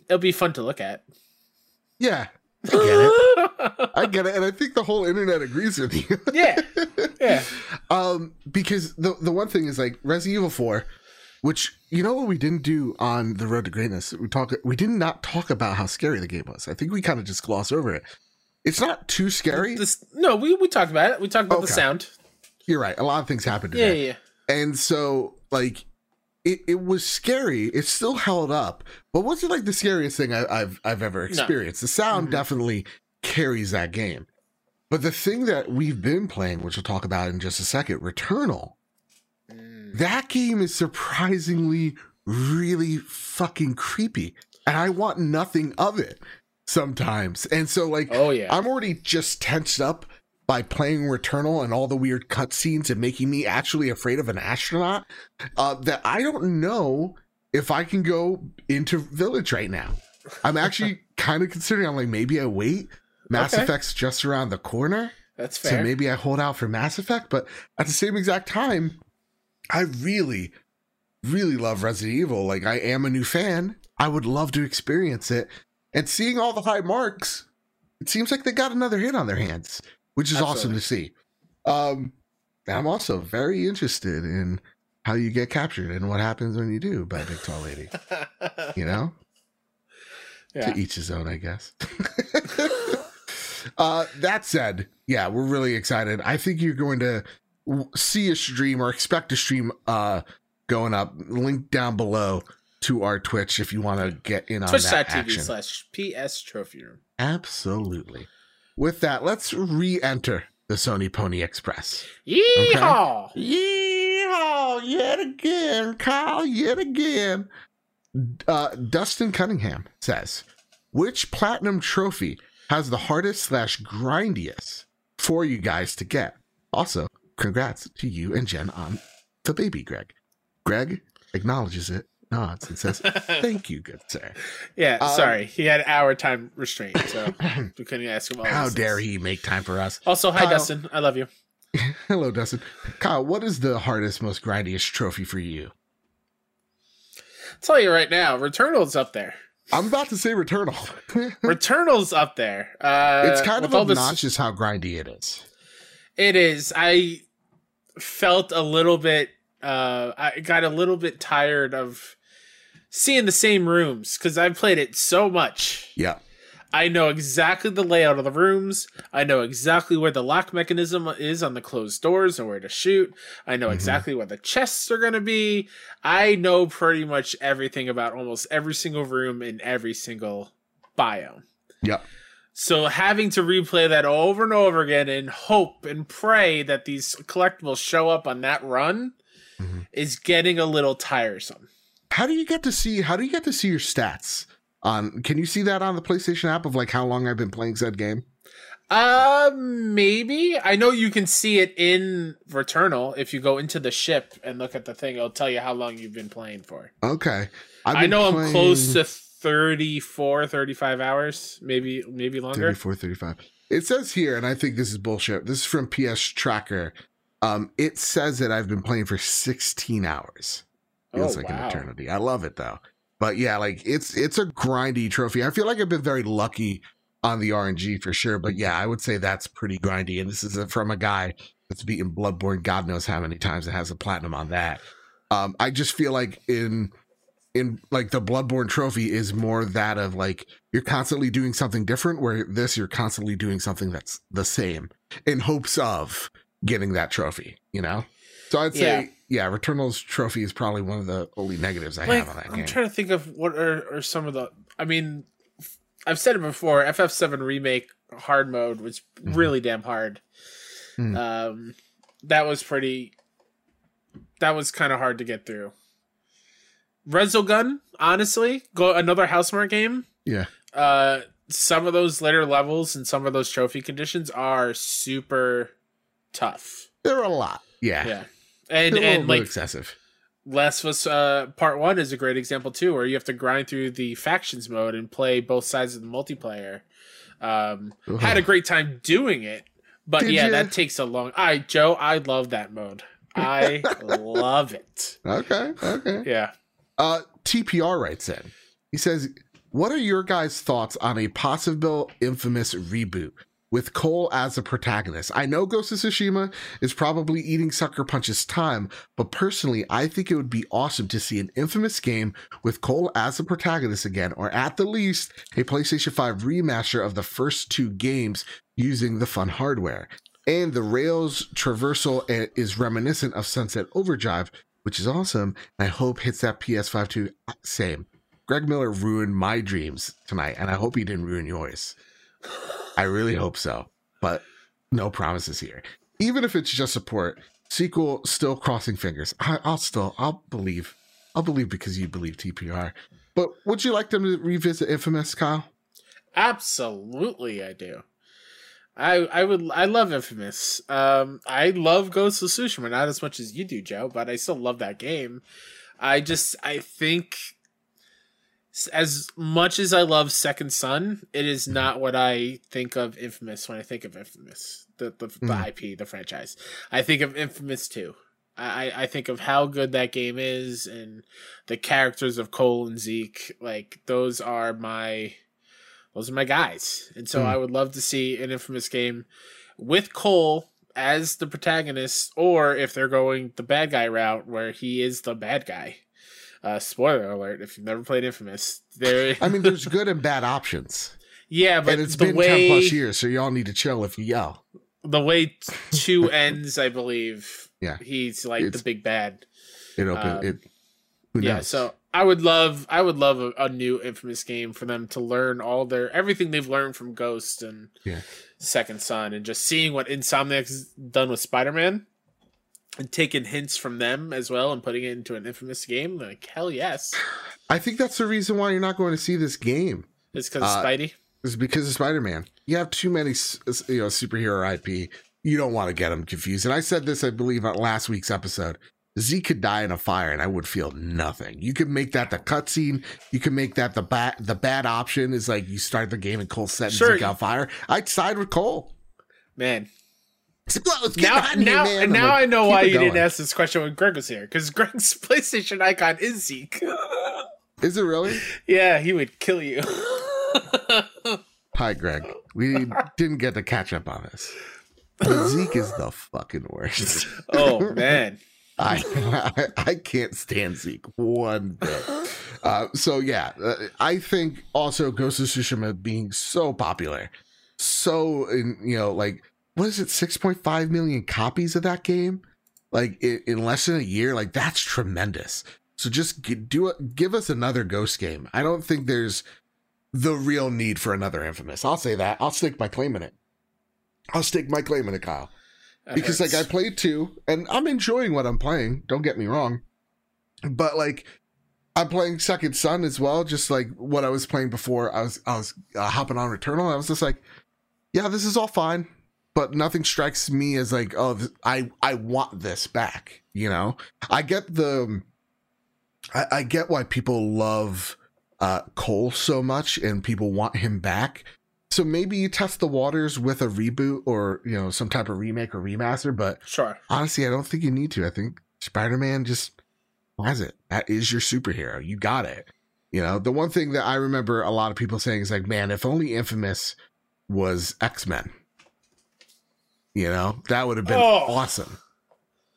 it'll be fun to look at. yeah i get it i get it and i think the whole internet agrees with you yeah. Yeah. um because the the one thing is like resident evil 4 which you know what we didn't do on the road to greatness? We talk we did not talk about how scary the game was. I think we kind of just glossed over it. It's not too scary. This no, we we talked about it. We talked about the sound. you're right. A lot of things happened Yeah, yeah, yeah. and so like it, it was scary. It still held up. But wasn't like the scariest thing I, i've i've ever experienced. The sound Mhm. definitely carries that game. But the thing that we've been playing which we'll talk about in just a second returnal. That game is surprisingly really fucking creepy and i want nothing of it sometimes and so like Oh yeah. i'm already just tensed up by playing returnal and all the weird cutscenes and making me actually afraid of an astronaut uh, that i don't know if i can go into village right now i'm actually kind of considering i'm like maybe i wait Mass Okay. Effect's just around the corner. That's fair. So maybe I hold out for Mass Effect, but at the same exact time, I really, really love Resident Evil. Like I am a new fan. I would love to experience it. And seeing all the high marks, it seems like they got another hit on their hands, which is awesome to see. Um, I'm also very interested in how you get captured and what happens when you do by Big Tall Lady. You know? yeah. to each his own, I guess. uh, that said, yeah, we're really excited. I think you're going to see a stream or expect a stream uh, going up. Link down below to our Twitch if you want to get in on that Twitch.tv action. slash PS Trophy Room. Absolutely. With that, let's re-enter the Sony Pony Express. Yeehaw! Yeehaw! Yet again, Kyle, yet again. Uh, Dustin Cunningham says, which platinum trophy has the hardest slash grindiest for you guys to get? Also, congrats to you and Jen on the baby, Greg. Greg acknowledges it, nods, and says, thank you, good sir. Yeah, Um, sorry. He had hour time restraint, so we couldn't ask him all How dare things. he make time for us? Also, hi Kyle. Dustin. I love you. Hello, Dustin. Kyle, what is the hardest, most grindiest trophy for you? I'll tell you right now, Returnal's up there. I'm about to say Returnal. Returnal's up there. Uh, it's kind of all this- obnoxious how grindy it is. It is. I felt a little bit. Uh, I got a little bit tired of seeing the same rooms because I've played it so much. Yeah. I know exactly the layout of the rooms. I know exactly where the lock mechanism is on the closed doors and where to shoot. I know Mhm. exactly where the chests are going to be. I know pretty much everything about almost every single room in every single biome. Yep. So having to replay that over and over again and hope and pray that these collectibles show up on that run Mhm. is getting a little tiresome. How do you get to see how do you get to see your stats? On can you see that on the PlayStation app of like how long I've been playing said game? Uh, maybe. I know you can see it in Returnal. If you go into the ship and look at the thing, it'll tell you how long you've been playing for. Okay. I know I'm close to 34, 35 hours, maybe maybe longer. 34, 35. It says here, and I think this is bullshit. This is from PS Tracker. Um, it says that I've been playing for 16 hours. Feels Oh, like wow. an eternity. I love it though. But yeah, like it's it's a grindy trophy. I feel like I've been very lucky on the RNG for sure. But yeah, I would say that's pretty grindy. And this is from a guy that's beaten Bloodborne God knows how many times and has a platinum on that. Um, I just feel like in in like the Bloodborne trophy is more that of like you're constantly doing something different, where this you're constantly doing something that's the same in hopes of getting that trophy, you know? So I'd say, yeah, Returnal's trophy is probably one of the only negatives I Like, have on that game. I'm trying to think of what are, are some of the. I mean, I've said it before. FF7 remake hard mode was Mhm. really damn hard. Hmm. Um, that was pretty. That was kind of hard to get through. Resogun, honestly, go another Housemarque game. Yeah. Uh, some of those later levels and some of those trophy conditions are super tough. There are a lot. Yeah. Yeah, and They're and like excessive. Last of Us uh, Part One is a great example too, where you have to grind through the factions mode and play both sides of the multiplayer. Um, Ugh. had a great time doing it, but Did yeah, ya? that takes a long. I Joe, I love that mode. I love it. Okay. Okay. Yeah. Uh, TPR writes in. He says, "What are your guys' thoughts on a possible infamous reboot with Cole as a protagonist? I know Ghost of Tsushima is probably eating Sucker Punch's time, but personally, I think it would be awesome to see an infamous game with Cole as the protagonist again, or at the least, a PlayStation 5 remaster of the first two games using the fun hardware." And the Rails traversal is reminiscent of Sunset Overdrive, which is awesome. And I hope hits that PS5 too. Uh, same. Greg Miller ruined my dreams tonight, and I hope he didn't ruin yours. I really hope so, but no promises here. Even if it's just support, sequel still crossing fingers. I, I'll still, I'll believe, I'll believe because you believe TPR. But would you like them to revisit Infamous, Kyle? Absolutely, I do. I I would I love Infamous. Um, I love Ghost of Tsushima not as much as you do, Joe, but I still love that game. I just I think As much as I love Second Son, it is not what I think of Infamous when I think of Infamous, the the, the Mm. IP, the franchise. I think of Infamous Two. I, I I think of how good that game is and the characters of Cole and Zeke. Like those are my those are my guys. And so Mm. I would love to see an Infamous game with Cole as the protagonist, or if they're going the bad guy route where he is the bad guy. Uh, spoiler alert: if you've never played Infamous, there. I mean, there's good and bad options, yeah, but and it's been way ten plus years, so y'all need to chill if you yell. the way two ends, I believe. Yeah. he's like It's- the big bad. It open Um, it. Who Yeah, so I would love, I would love a, a new Infamous game for them to learn all their everything they've learned from Ghost and Yeah. Second Son, and just seeing what Insomniac's done with Spider Man, and taking hints from them as well, and putting it into an Infamous game. Like hell yes, I think that's the reason why you're not going to see this game. it's because Uh, Spidey. is because of Spider-Man. You have too many, you know, superhero IP. You don't want to get them confused. And I said this, I believe, on last week's episode. Z could die in a fire, and I would feel nothing. You could make that the cutscene. You could make that the bad. The bad option is like you start the game and Cole set Sure. Zeke on fire. I'd side with Cole. Man, get now here, now now like, I know why you didn't ask this question when Greg was here, because Greg's PlayStation icon is Zeke. Is it really? yeah, he would kill you. Hi, Greg. We didn't get to catch up on this. Zeke is the fucking worst. oh man. I, I I can't stand Zeke one bit. Uh, so yeah, uh, I think also Ghost of Tsushima being so popular, so in you know like what is it, six point five million copies of that game, like in, in less than a year, like that's tremendous. So just do it, give us another Ghost game. I don't think there's the real need for another Infamous. I'll say that. I'll stake my claim in it. I'll stake my claim in it, Kyle That because like I hurts. played two and I'm enjoying what I'm playing. Don't get me wrong, but like I'm playing Second Son as well. Just like what I was playing before, I was I was uh, hopping on Returnal. And I was just like, yeah, this is all fine, but nothing strikes me as like, oh, I I want this back. You know, I get the, I, I get why people love uh Cole so much and people want him back. So maybe you test the waters with a reboot or you know some type of remake or remaster, but sure. honestly, I don't think you need to. I think Spider Man just has it. That is your superhero. You got it. You know, the one thing that I remember a lot of people saying is like, man, if only Infamous was X Men. You know, that would have been Oh. awesome.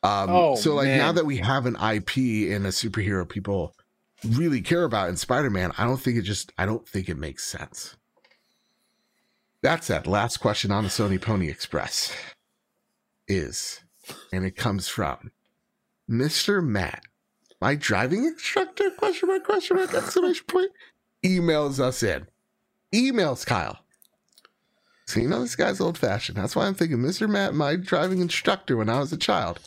Um, Oh, so like now that we have an IP and a superhero people really care about in Spider Man, I don't think it just I don't think it makes sense. That's that said, last question on the Sony Pony Express is, and it comes from Mr. Matt, my driving instructor, question mark, question mark, exclamation point, emails us in. Emails Kyle. So you know this guy's old fashioned. That's why I'm thinking Mr. Matt, my driving instructor when I was a child,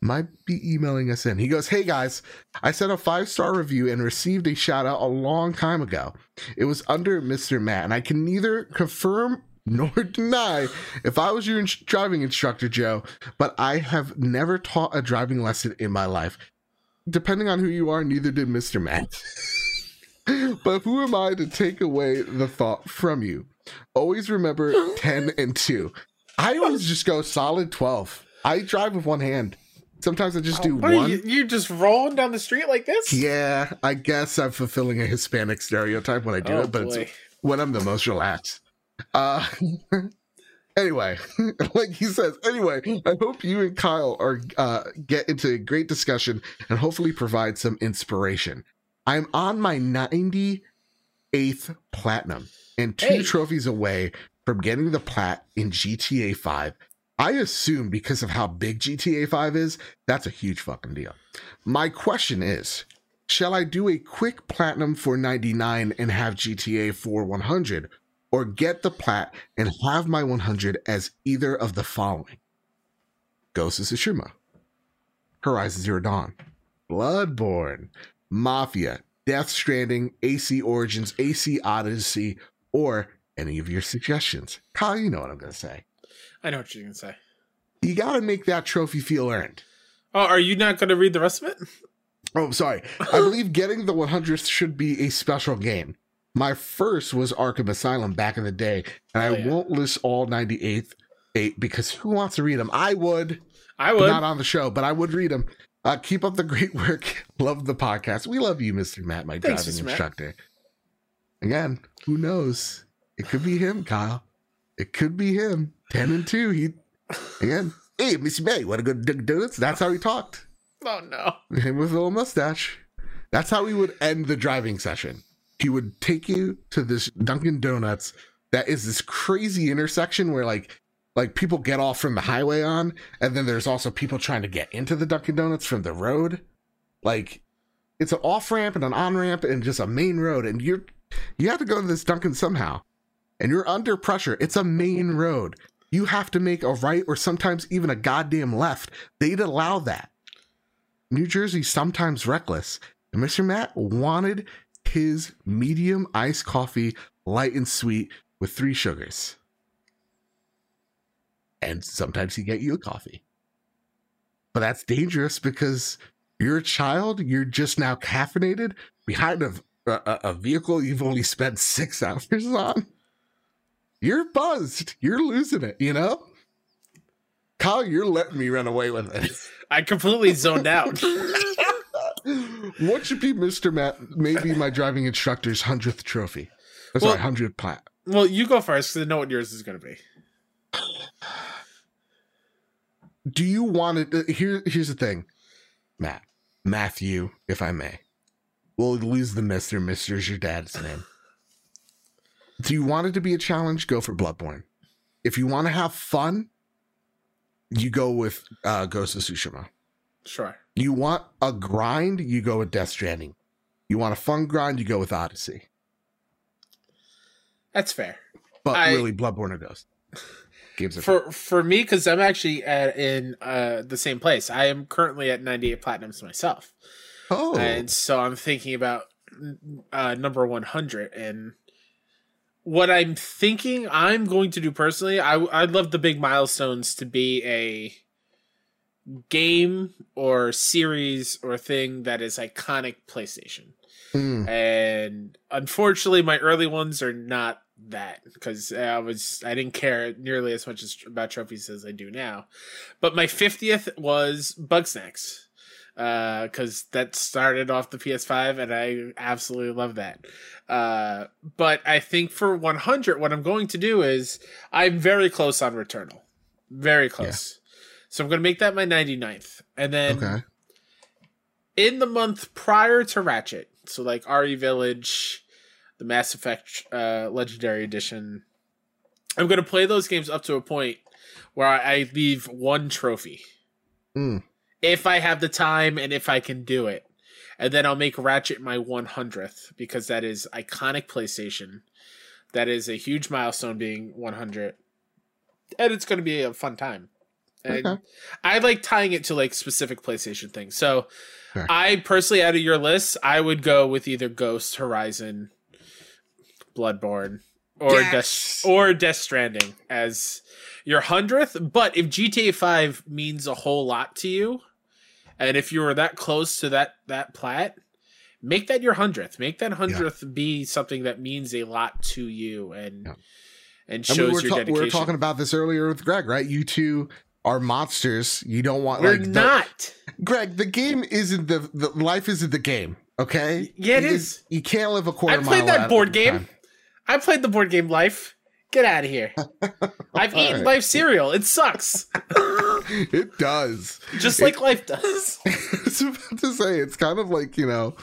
might be emailing us in. He goes, Hey guys, I sent a five star review and received a shout out a long time ago. It was under Mr. Matt, and I can neither confirm nor deny if I was your ins- driving instructor, Joe, but I have never taught a driving lesson in my life. Depending on who you are, neither did Mr. Matt. but who am I to take away the thought from you? Always remember 10 and 2. I always just go solid 12. I drive with one hand. Sometimes I just do are one. you, you just rolling down the street like this? Yeah, I guess I'm fulfilling a Hispanic stereotype when I do Oh, it, but boy. it's when I'm the most relaxed. Uh anyway, like he says, anyway, I hope you and Kyle are uh get into a great discussion and hopefully provide some inspiration. I'm on my 98th platinum and two Hey. trophies away from getting the plat in GTA 5. I assume because of how big GTA 5 is, that's a huge fucking deal. My question is, shall I do a quick platinum for 99 and have GTA for 100 or get the plat and have my 100 as either of the following? Ghost of Tsushima, Horizon Zero Dawn, Bloodborne, Mafia, Death Stranding, AC Origins, AC Odyssey, or any of your suggestions. Kyle, you know what I'm going to say. I know what you're gonna say. You got to make that trophy feel earned. Oh, are you not gonna read the rest of it? Oh, sorry. I believe getting the 100th should be a special game. My first was Arkham Asylum back in the day, and I Oh, yeah. won't list all 98th eight because who wants to read them? I would, I would. not on the show, but I would read them. Uh, keep up the great work. love the podcast. We love you, Mr. Matt, my Thanks, driving Mr. Matt. instructor. Again, who knows? It could be him, Kyle. It could be him. 10 and 2. He again. Hey, Mr. Matt, you want to go to Dunkin' Donuts? That's how he talked. oh no. Him with a little mustache. That's how we would end the driving session. He would take you to this Dunkin' Donuts that is this crazy intersection where like like people get off from the highway on, and then there's also people trying to get into the Dunkin' Donuts from the road. Like it's an off ramp and an on ramp and just a main road, and you're you have to go to this Dunkin' somehow, and you're under pressure. It's a main road. You have to make a right or sometimes even a goddamn left. They'd allow that. New Jersey's sometimes reckless. And Mr. Matt wanted his medium iced coffee, light and sweet, with three sugars. And sometimes he get you a coffee. But that's dangerous because you're a child, you're just now caffeinated behind a, a, a vehicle you've only spent six hours on. You're buzzed. You're losing it, you know? Kyle, you're letting me run away with it. I completely zoned out. what should be Mr. Matt? Maybe my driving instructor's hundredth trophy. Sorry, Well- hundredth plat. well, you go first because I know what yours is going to be. Do you want it? uh, Here, here's the thing, Matt, Matthew, if I may. We'll lose the Mister. Mister is your dad's name. Do you want it to be a challenge? Go for Bloodborne. If you want to have fun, you go with uh, Ghost of Tsushima. Sure. You want a grind, you go with Death Stranding. You want a fun grind, you go with Odyssey. That's fair. But I- really, Bloodborne or Ghost. Games For for me, because I'm actually at, in uh, the same place. I am currently at 98 platinums myself, oh, and so I'm thinking about uh, number 100. And what I'm thinking I'm going to do personally, I I'd love the big milestones to be a game or series or thing that is iconic PlayStation. Mm, and unfortunately my early ones are not that because i was i didn't care nearly as much as about trophies as i do now. But my 50th was bugsnax because that started off the ps5 and i absolutely love that uh, but i think for 100 what i'm going to do is i'm very close on returnal very close so i'm going to make that my 99th and then okay. in the month prior to Ratchet, so like RE Village, the Mass Effect uh, Legendary Edition, I'm going to play those games up to a point where I, I leave one trophy. Mm. If I have the time and if I can do it. And then I'll make Ratchet my 100th because that is iconic PlayStation. That is a huge milestone being 100. And it's going to be a fun time. And Okay. I like tying it to like specific PlayStation things. So Fair. I personally, out of your list, I would go with either Ghost, Horizon, Bloodborne, or Yes! Death or Death Stranding as your hundredth. But if GTA Five means a whole lot to you, and if you were that close to that that plat, make that your hundredth. Make that hundredth be something that means a lot to you and Yeah. and And shows we were, your ta- we were talking about this earlier with Greg, right? You two are monsters. You don't want We're like the- not. Greg. The game isn't the, the life isn't the game. Okay. Yeah, it You- is. You can't live a quarter I mile. played that board game. time. I played the board game Life. Get out of here. I've eaten right. Life cereal. It sucks. it does. Just like Life does. I was about to say it's kind of like you know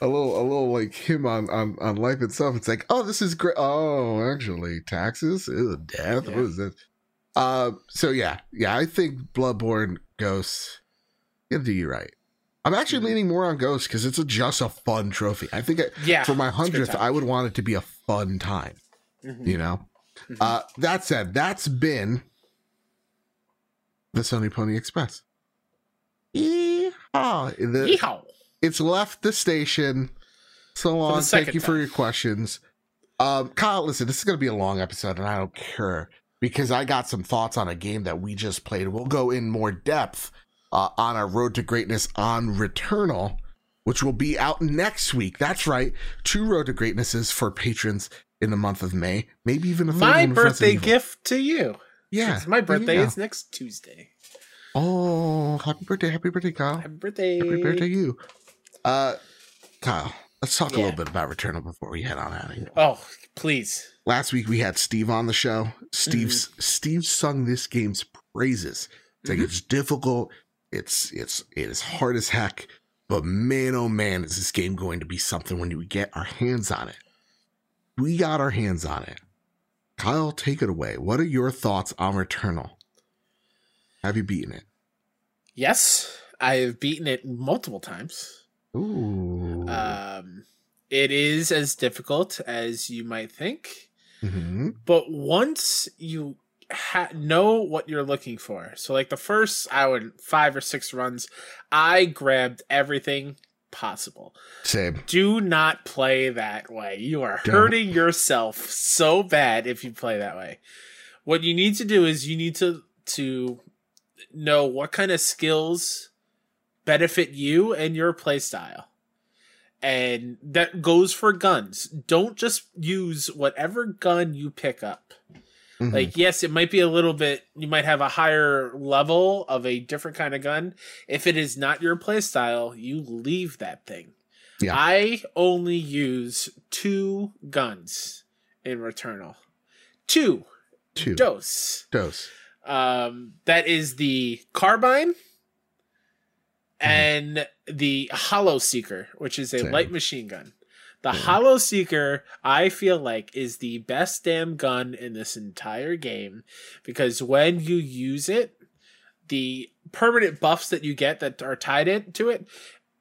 a little a little like him on on on life itself it's like oh this is great oh actually taxes Ew, death Yeah. what is this uh so yeah yeah i think bloodborne ghosts gonna do you right i'm actually Mm-hmm. leaning more on ghosts because it's a, just a fun trophy i think I, Yeah. for my it's a good 100th i would want it to be a fun time Mhm. you know Mhm. uh that said that's been the sony pony express Yeehaw. The- Yeehaw. it's left the station. So long. Thank you for your questions. Um, Kyle, listen, this is going to be a long episode, and I don't care because I got some thoughts on a game that we just played. We'll go in more depth uh, on our road to greatness on Returnal which will be out next week. That's right, two Road to Greatnesses for patrons in the month of May, maybe even a My one with Resident birthday gift to you. Yeah, It's my birthday is next Tuesday. Oh, happy birthday, happy birthday, Kyle. Happy birthday. Happy birthday, you. Uh, Kyle, let's talk a little bit about Returnal before we head on out of here. Oh, please. Last week we had Steve on the show. Steve's Steve sung this game's praises. It's like Mhm. it's difficult. It's it's it is hard as heck. But man, oh man, is this game going to be something when we get our hands on it? We got our hands on it. Kyle, take it away. What are your thoughts on Returnal? Have you beaten it? Yes, I have beaten it multiple times. Ooh. Um, it is as difficult as you might think, Mhm. but once you ha- know what you're looking for, so like the first, I would five or six runs, I grabbed everything possible. Same. Do not play that way. You are Don't. hurting yourself so bad if you play that way. What you need to do is you need to to know what kind of skills benefit you and your playstyle. And that goes for guns. Don't just use whatever gun you pick up. Mhm. Like, yes, it might be a little bit, you might have a higher level of a different kind of gun. If it is not your playstyle, you leave that thing. Yeah. I only use two guns in Returnal. Two. two Dose. dose. Um, that is the carbine and the Hollow Seeker, which is a Same. light machine gun. The Yeah. Hollow Seeker, I feel like, is the best damn gun in this entire game because when you use it, the permanent buffs that you get that are tied into it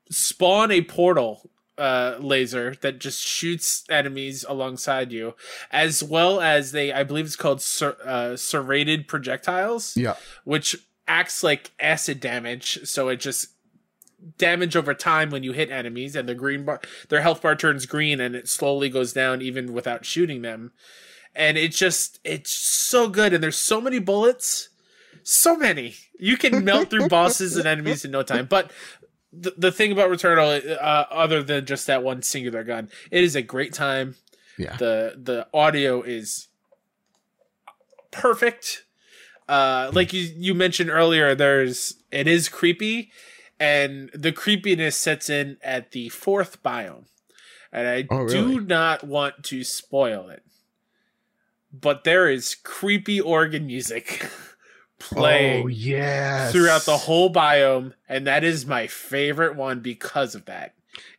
spawn a portal uh, laser that just shoots enemies alongside you, as well as they, I believe it's called ser- uh, serrated projectiles Yeah. which acts like acid damage. So it just damage over time when you hit enemies, and the green bar, their health bar turns green, and it slowly goes down even without shooting them. And it's just it's so good, and there's so many bullets, so many you can melt through bosses and enemies in no time. But the, the thing about Returnal, uh, other than just that one singular gun, it is a great time Yeah. the the audio is perfect uh like you you mentioned earlier there's it is creepy and the creepiness sets in at the fourth biome and i Oh, do not want to spoil it but there is creepy organ music playing Oh yes. throughout the whole biome and that is my favorite one because of that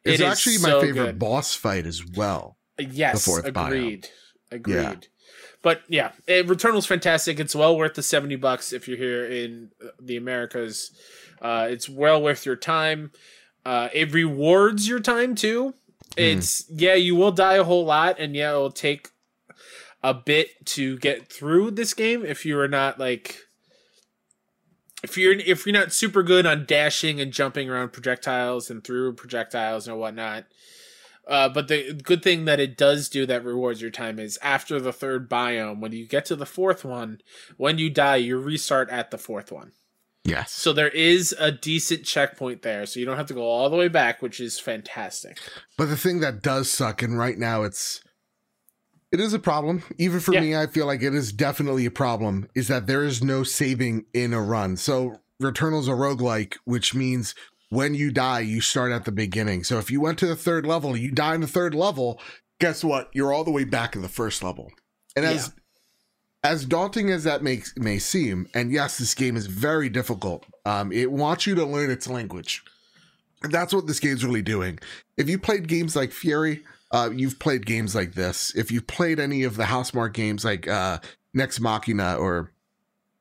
It's It is actually my so favorite good. boss fight as well. Yes, fourth biome. agreed. Agreed. But yeah, it, Returnal's fantastic. It's well worth the seventy bucks if you're here in uh, the Americas. Uh, it's well worth your time. Uh, it rewards your time too. It's yeah, you will die a whole lot, and yeah, it'll take a bit to get through this game if you are not like if you're if you're not super good on dashing and jumping around projectiles and through projectiles and whatnot. Uh, but the good thing that it does do that rewards your time is after the third biome, when you get to the fourth one, when you die, you restart at the fourth one. Yes. So there is a decent checkpoint there, so you don't have to go all the way back, which is fantastic. But the thing that does suck, and right now it's it is a problem. Even for Yeah. me, I feel like it is definitely a problem, is that there is no saving in a run. So Returnal's a roguelike, which means when you die, you start at the beginning. So if you went to the third level, you die in the third level, guess what? You're all the way back in the first level. And as as daunting as that makes may seem, and yes, this game is very difficult. Um, it wants you to learn its language. And that's what this game's really doing. If you played games like Furi, uh, you've played games like this. If you've played any of the Housemarque games like uh, Nex Machina or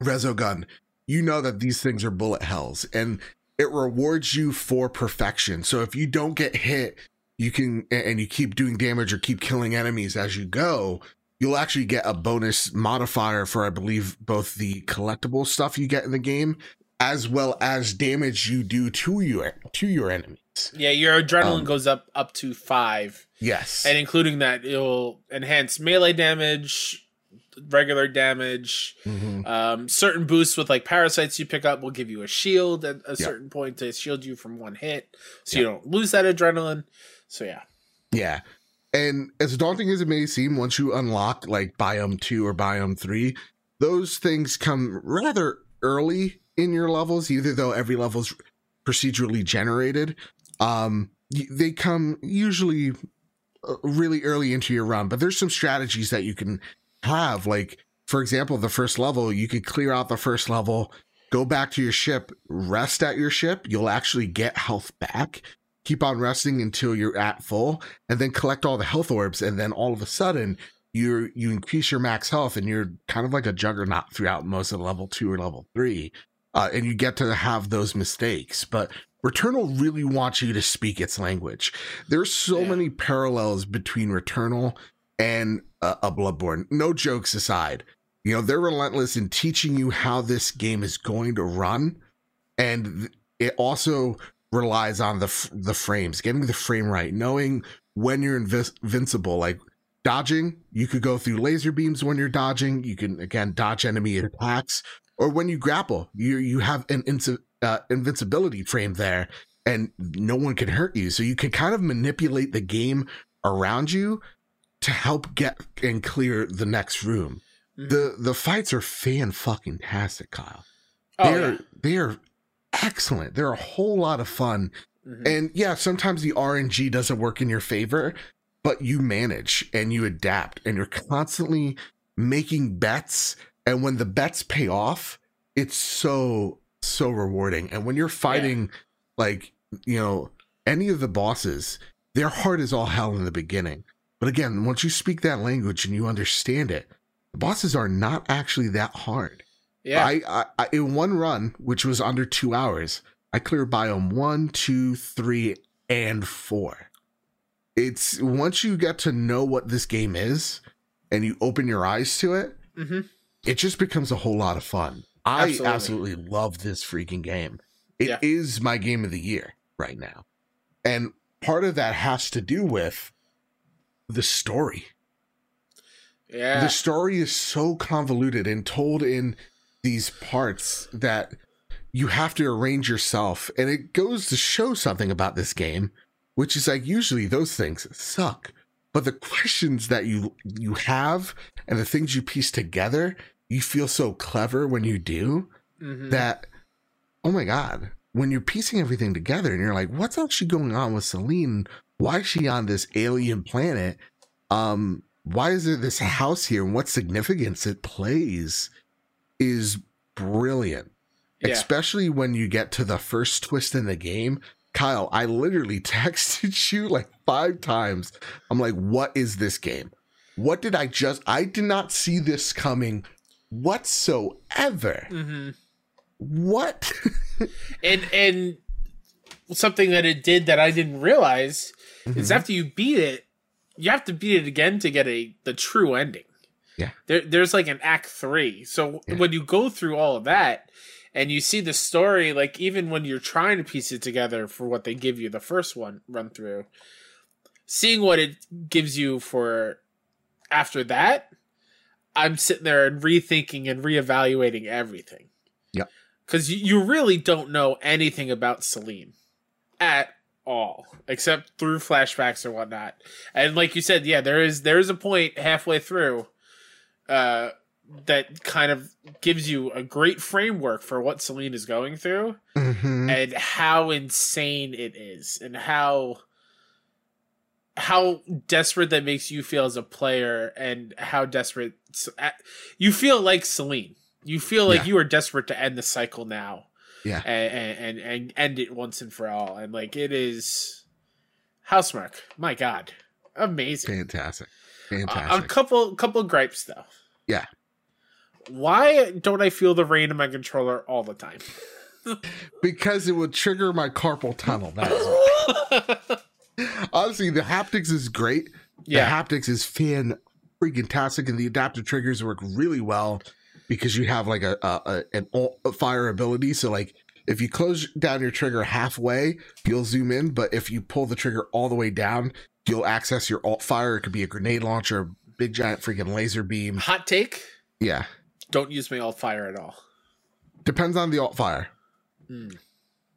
Resogun, you know that these things are bullet hells and it rewards you for perfection. So if you don't get hit, you can, and you keep doing damage or keep killing enemies as you go, you'll actually get a bonus modifier for, I believe, both the collectible stuff you get in the game as well as damage you do to your to your enemies. Yeah, your adrenaline Um, goes up up to five, Yes. and including that, it'll enhance melee damage, regular damage. Mhm. Um, certain boosts with like parasites you pick up will give you a shield at a certain point to shield you from one hit, so you don't lose that adrenaline. So yeah, Yeah. And as daunting as it may seem, once you unlock like biome two or biome three, those things come rather early in your levels, either though every level's procedurally generated. Um, they come usually uh, really early into your run, but there's some strategies that you can have. Like, for example, the first level, you could clear out the first level, go back to your ship, rest at your ship. You'll actually get health back. Keep on resting until you're at full, and then collect all the health orbs. And then all of a sudden, you you increase your max health, and you're kind of like a juggernaut throughout most of level two or level three. Uh, and you get to have those mistakes. But Returnal really wants you to speak its language. There's so Yeah. many parallels between Returnal and uh, a Bloodborne. No jokes aside, you know they're relentless in teaching you how this game is going to run, and it also relies on the f- the frames, getting the frame right, knowing when you're invincible. Like dodging, you could go through laser beams when you're dodging. You can again dodge enemy attacks, or when you grapple, you you have an inci- uh, invincibility frame there, and no one can hurt you. So you can kind of manipulate the game around you to help get and clear the next room. Mhm. The the fights are fan fucking tastic, Kyle. oh they're yeah. they're excellent. They're a whole lot of fun. Mhm. And yeah, sometimes the RNG doesn't work in your favor, but you manage and you adapt and you're constantly making bets. And when the bets pay off, it's so, so rewarding. And when you're fighting, like, you know, any of the bosses, their heart is all hell in the beginning. But again, once you speak that language and you understand it, the bosses are not actually that hard. yeah. I, I, I in one run, which was under two hours, I cleared biome one, two, three, and four. It's once you get to know what this game is and you open your eyes to it, Mhm. it just becomes a whole lot of fun. I Absolutely. absolutely love this freaking game. It is Yeah. my game of the year right now. And part of that has to do with the story yeah. the story is so convoluted and told in these parts that you have to arrange yourself and it goes to show something about this game which is like usually those things suck but the questions that you you have and the things you piece together you feel so clever when you do Mhm. that oh my god when you're piecing everything together and you're like what's actually going on with celine why is she on this alien planet? Um why is there this house here? And what significance it plays is brilliant. Yeah. especially when you get to the first twist in the game. Kyle i literally texted you like five times. I'm like what is this game? What did i just i did not see this coming whatsoever. Mhm. what? And and something that it did that I didn't realize is Mhm. after you beat it, you have to beat it again to get a the true ending. Yeah. There, there's like an act three. So Yeah. when you go through all of that and you see the story, like even when you're trying to piece it together for what they give you the first one run through, seeing what it gives you for after that, I'm sitting there and rethinking and reevaluating everything. Yeah. Because you, you really don't know anything about Celine at all, except through flashbacks or whatnot. And like you said, yeah, there is there is a point halfway through uh, that kind of gives you a great framework for what Celine is going through Mhm. and how insane it is and how how desperate that makes you feel as a player and how desperate you feel like Celine. You feel like Yeah. you are desperate to end the cycle now yeah and, and and end it once and for all. And like it is Housemarque. My God, amazing. fantastic Uh, fantastic a couple couple gripes though. Yeah. Why don't I feel the rain in my controller all the time? because it would trigger my carpal tunnel that is why. honestly the haptics is great yeah. the haptics is fan freaking tastic and the adaptive triggers work really well because you have like a, a, a an alt fire ability so like if you close down your trigger halfway you'll zoom in but if you pull the trigger all the way down you'll access your alt fire it could be a grenade launcher a big giant freaking laser beam. Hot take: Yeah, Don't use my alt fire at all. depends on the alt fire. Mm.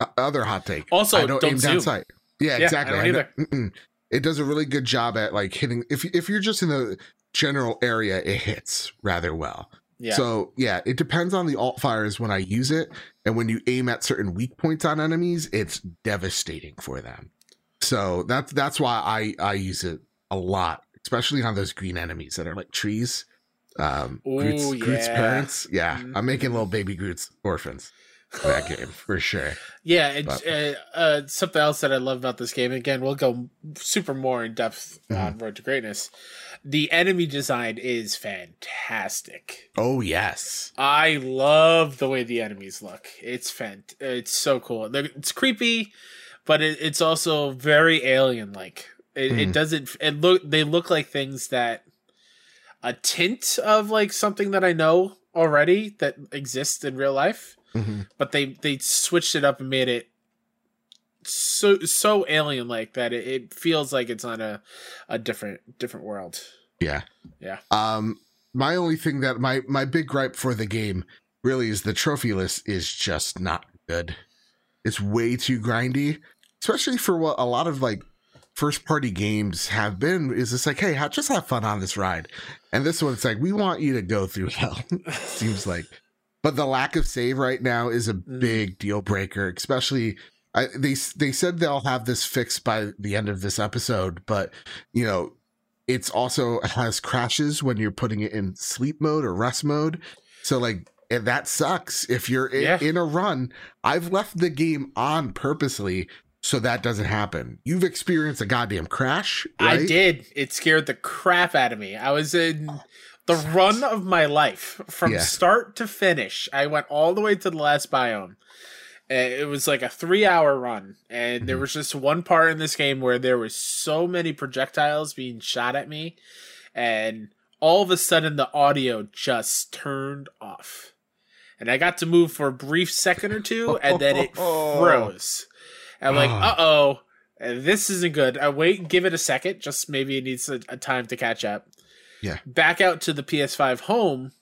Uh, other hot take. Also, I don't, don't aim down sight. Yeah, Yeah, exactly. I don't I don't- It does a really good job at like hitting. If if you're just in the general area, it hits rather well. Yeah. So yeah, it depends on the alt fires when I use it, and when you aim at certain weak points on enemies, it's devastating for them. So that's that's why I I use it a lot, especially on those green enemies that are like trees. Um, Groot's, Ooh, Groot's yeah. parents. Yeah, I'm making little baby Groot's orphans that game for sure. Yeah, it's But- uh, uh, something else that I love about this game. Again, we'll go super more in depth Mm-hmm. on Road to Greatness. The enemy design is fantastic. Oh yes. I love the way the enemies look. It's fant. It's so cool. They're, it's creepy, but it, it's also very alien-like. It, it Mhm. doesn't. It look. They look like things that a tint of like something that I know already that exists in real life hmm but they they switched it up and made it so so alien like that it, it feels like it's on a a different different world Yeah. Yeah. Um, my only thing that my my big gripe for the game really is the trophy list is just not good. It's way too grindy, especially for what a lot of like first party games have been. Is it's like, hey, just have fun on this ride, and this one it's like we want you to go through hell. Seems like, but the lack of save right now is a Mm. big deal breaker, especially. I, they they said they'll have this fixed by the end of this episode, but you know it's also has crashes when you're putting it in sleep mode or rest mode. So like and that sucks if you're in, Yeah. in a run. I've left the game on purposely so that doesn't happen. You've experienced a goddamn crash, right? i did it scared the crap out of me i was in the run of my life from Yeah. start to finish i went all the way to the last biome it was like a three hour run and there Mhm. was just one part in this game where there was so many projectiles being shot at me and all of a sudden the audio just turned off and i got to move for a brief second or two and then it froze i'm like Ah. uh-oh this isn't good i wait give it a second just maybe it needs a, a time to catch up Yeah. back out to the ps5 home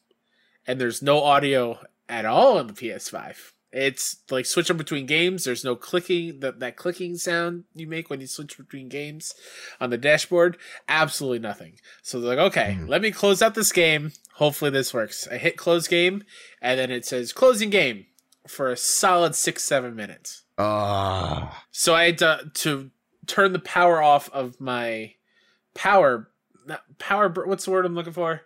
and there's no audio at all on the ps5 it's like switching between games. There's no clicking that that clicking sound you make when you switch between games on the dashboard. Absolutely nothing. So they're like okay Hmm. let me close out this game. Hopefully this works. I hit close game and then it says closing game for a solid six seven minutes. Uh, so I had to, to turn the power off of my power, power. What's the word I'm looking for?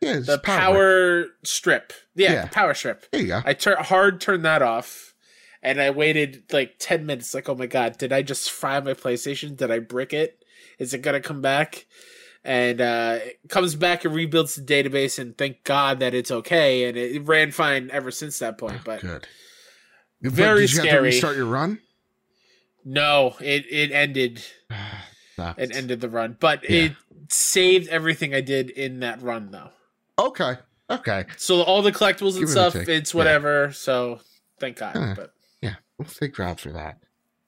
yeah, The power. power strip. Yeah, Yeah. the power strip. There you go. I tur- hard turned that off, and I waited like ten minutes. Like, oh my god, did I just fry my PlayStation? Did I brick it? Is it gonna come back? And uh, it comes back and rebuilds the database, and thank God that it's okay. And it, ran fine ever since that point. But Good. Very Did you have to restart your run? no, it it ended. It ended the run, but Yeah. it saved everything I did in that run though. Okay. Okay. So all the collectibles and Give it stuff, tick. it's Yeah. whatever. So thank God. Yeah. But Yeah. We'll take props for that.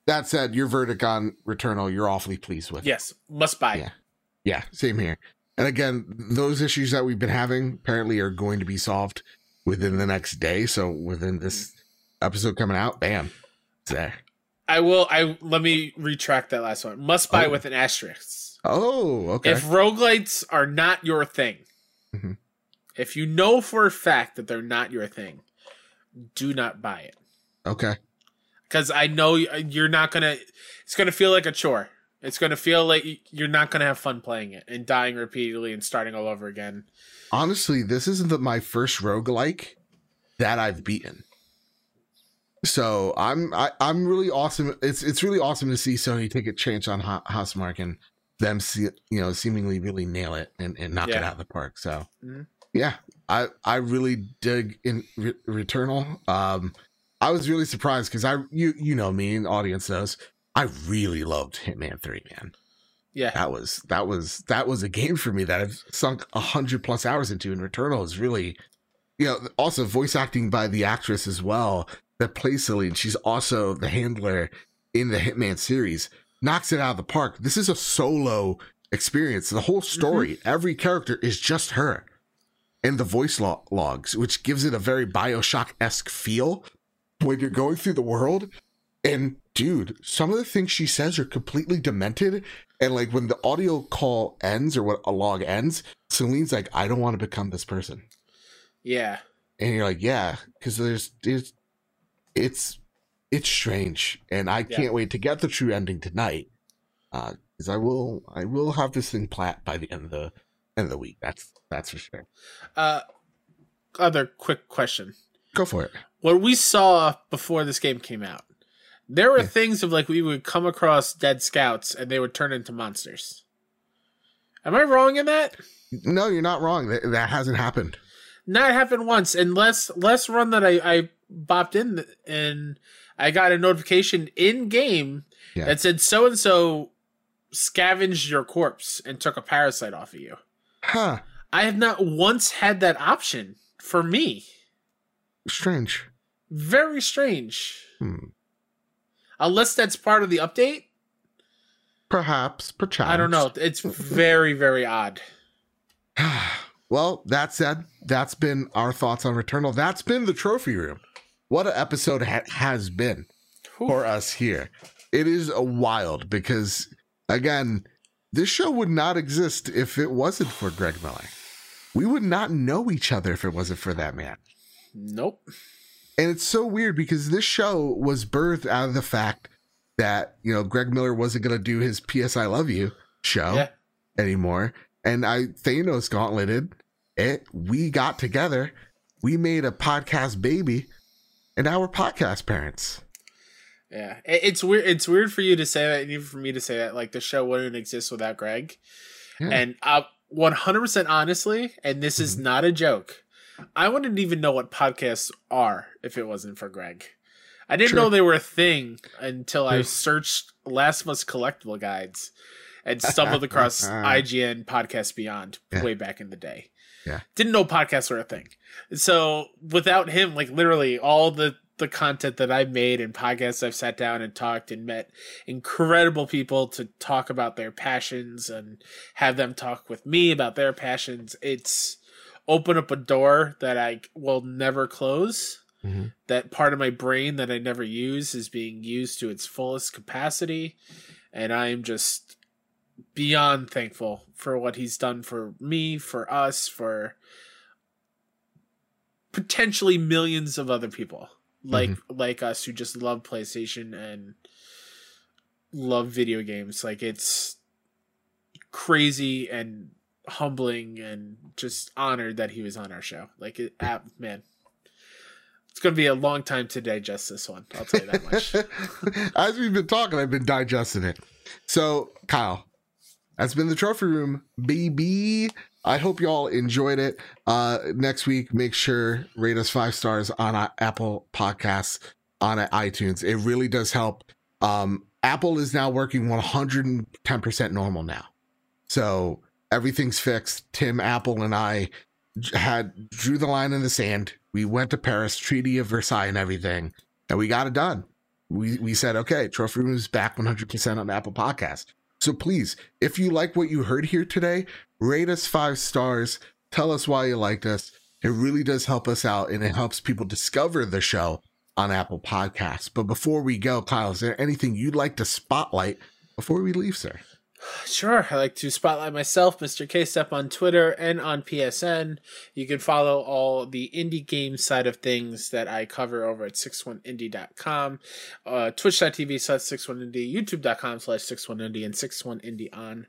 That said, your verdict on Returnal, you're awfully pleased with. yes, must buy. Yeah. Yeah, same here. And again, those issues that we've been having apparently are going to be solved within the next day. So within mm-hmm. this episode coming out, bam, it's there. I will. I let me retract that last one. Must buy Oh. with an asterisk. Oh, okay. If roguelites are not your thing, Mhm. if you know for a fact that they're not your thing, do not buy it. okay. Because I know you're not gonna. It's gonna feel like a chore. It's gonna feel like you're not gonna have fun playing it and dying repeatedly and starting all over again. Honestly, this isn't the, my first roguelike that I've beaten. So I'm I, I'm really awesome. It's it's really awesome to see Sony take a chance on Ho- Housemarque and them see you know seemingly really nail it and, and knock it out of the park. So Mhm. yeah, I I really dig in Re- Returnal. Um, I was really surprised because I you you know me and audience knows I really loved Hitman Three man. Yeah, That was that was that was a game for me that I've sunk a hundred plus hours into. And Returnal is really, you know, also voice acting by the actress as well that plays Celine. She's also the handler in the Hitman series. Knocks it out of the park. This is a solo experience. The whole mm-hmm. story, every character is just her. And the voice lo- logs, which gives it a very Bioshock esque feel when you're going through the world. And dude, some of the things she says are completely demented. And like when the audio call ends or when a log ends, Celine's like, I don't want to become this person. Yeah. And you're like, yeah, because there's, there's, it's, it's strange. And I Yeah. can't wait to get the true ending tonight. Uh, because I will, I will have this thing plat by the end of the end of the week. That's that's for sure. Uh, other quick question. Go for it. What we saw before this game came out, there were Yeah. things of like we would come across dead scouts and they would turn into monsters. Am I wrong in that? No, you're not wrong. That, that hasn't happened. Not happened once. And last last run that I I bopped in and I got a notification in game Yeah. that said so and so scavenged your corpse and took a parasite off of you. Huh. I have not once had that option for me. Strange. Very strange. Hmm. Unless that's part of the update. Perhaps, perchance. I don't know. It's very, very odd. well, that said, that's been our thoughts on Returnal. That's been the trophy room. What an episode ha- has been for us here. It is a wild because, again, this show would not exist if it wasn't for Greg Miller. We would not know each other if it wasn't for that man. Nope. And it's so weird because this show was birthed out of the fact that, you know, Greg Miller wasn't going to do his PS I Love You show Yeah. anymore. And I Thanos gauntleted it. We got together. We made a podcast baby. And now we're podcast parents. Yeah. It's weird. It's weird for you to say that, and even for me to say that. Like the show wouldn't exist without Greg. Yeah. And uh, 100% honestly, and this is Mhm. not a joke. I wouldn't even know what podcasts are if it wasn't for Greg. I didn't True. know they were a thing until I searched Last of Us collectible guides and stumbled across IGN Podcast Beyond Yeah. way back in the day. Yeah. Didn't know podcasts were a thing. So without him, like literally all the the content that I've made and podcasts I've sat down and talked and met incredible people to talk about their passions and have them talk with me about their passions. It's opened up a door that I will never close. Mhm. That part of my brain that I never use is being used to its fullest capacity. And I'm just beyond thankful for what he's done for me, for us, for potentially millions of other people like like us who just love PlayStation and love video games. Like it's crazy and humbling and just honored that he was on our show. Like it, ah, man, it's gonna be a long time to digest this one. I'll tell you that much. As we've been talking, I've been digesting it. So, Kyle, that's been the trophy room, baby. I hope y'all enjoyed it. Uh, next week, make sure rate us five stars on Apple Podcasts on iTunes. It really does help. Um, Apple is now working 110% normal now. So everything's fixed. Tim Apple and I had drew the line in the sand. We went to Paris, Treaty of Versailles, and everything, and we got it done. We we said, okay, Trophy Room is back 100% on Apple Podcast. So please, if you like what you heard here today, rate us five stars. Tell us why you liked us. It really does help us out, and it helps people discover the show on Apple Podcasts. But before we go, Kyle, is there anything you'd like to spotlight before we leave, sir? Sure. I like to spotlight myself, Mr. K Step, on Twitter and on PSN. You can follow all the indie game side of things that I cover over at 61indie.com, uh, twitch.tv slash 61indie, youtube.com slash 61indie, and 61indie on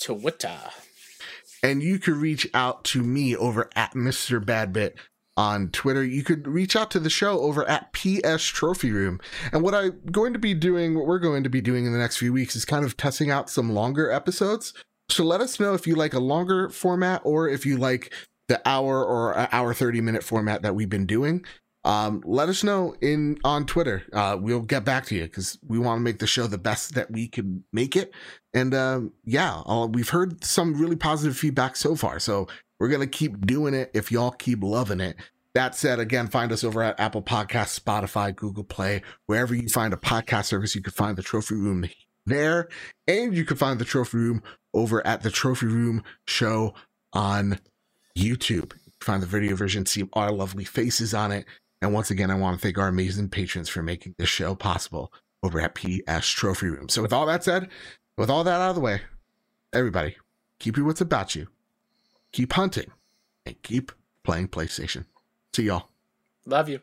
Twitter. and you can reach out to me over at Mr. Badbit on Twitter. You could reach out to the show over at PS Trophy Room. And what I'm going to be doing, what we're going to be doing in the next few weeks is kind of testing out some longer episodes. So let us know if you like a longer format or if you like the hour or hour 30 minute format that we've been doing. Um, let us know in on Twitter. Uh, we'll get back to you because we want to make the show the best that we can make it. And um, yeah, uh, we've heard some really positive feedback so far. So we're going to keep doing it if y'all keep loving it. That said, again, find us over at Apple Podcasts, Spotify, Google Play, wherever you find a podcast service, you can find the Trophy Room there. And you can find the Trophy Room over at the Trophy Room Show on YouTube. Find the video version, see our lovely faces on it. And once again, I want to thank our amazing patrons for making this show possible over at PS Trophy Room. So, with all that said, with all that out of the way, everybody, keep your wits about you, keep hunting, and keep playing PlayStation. See y'all. Love you.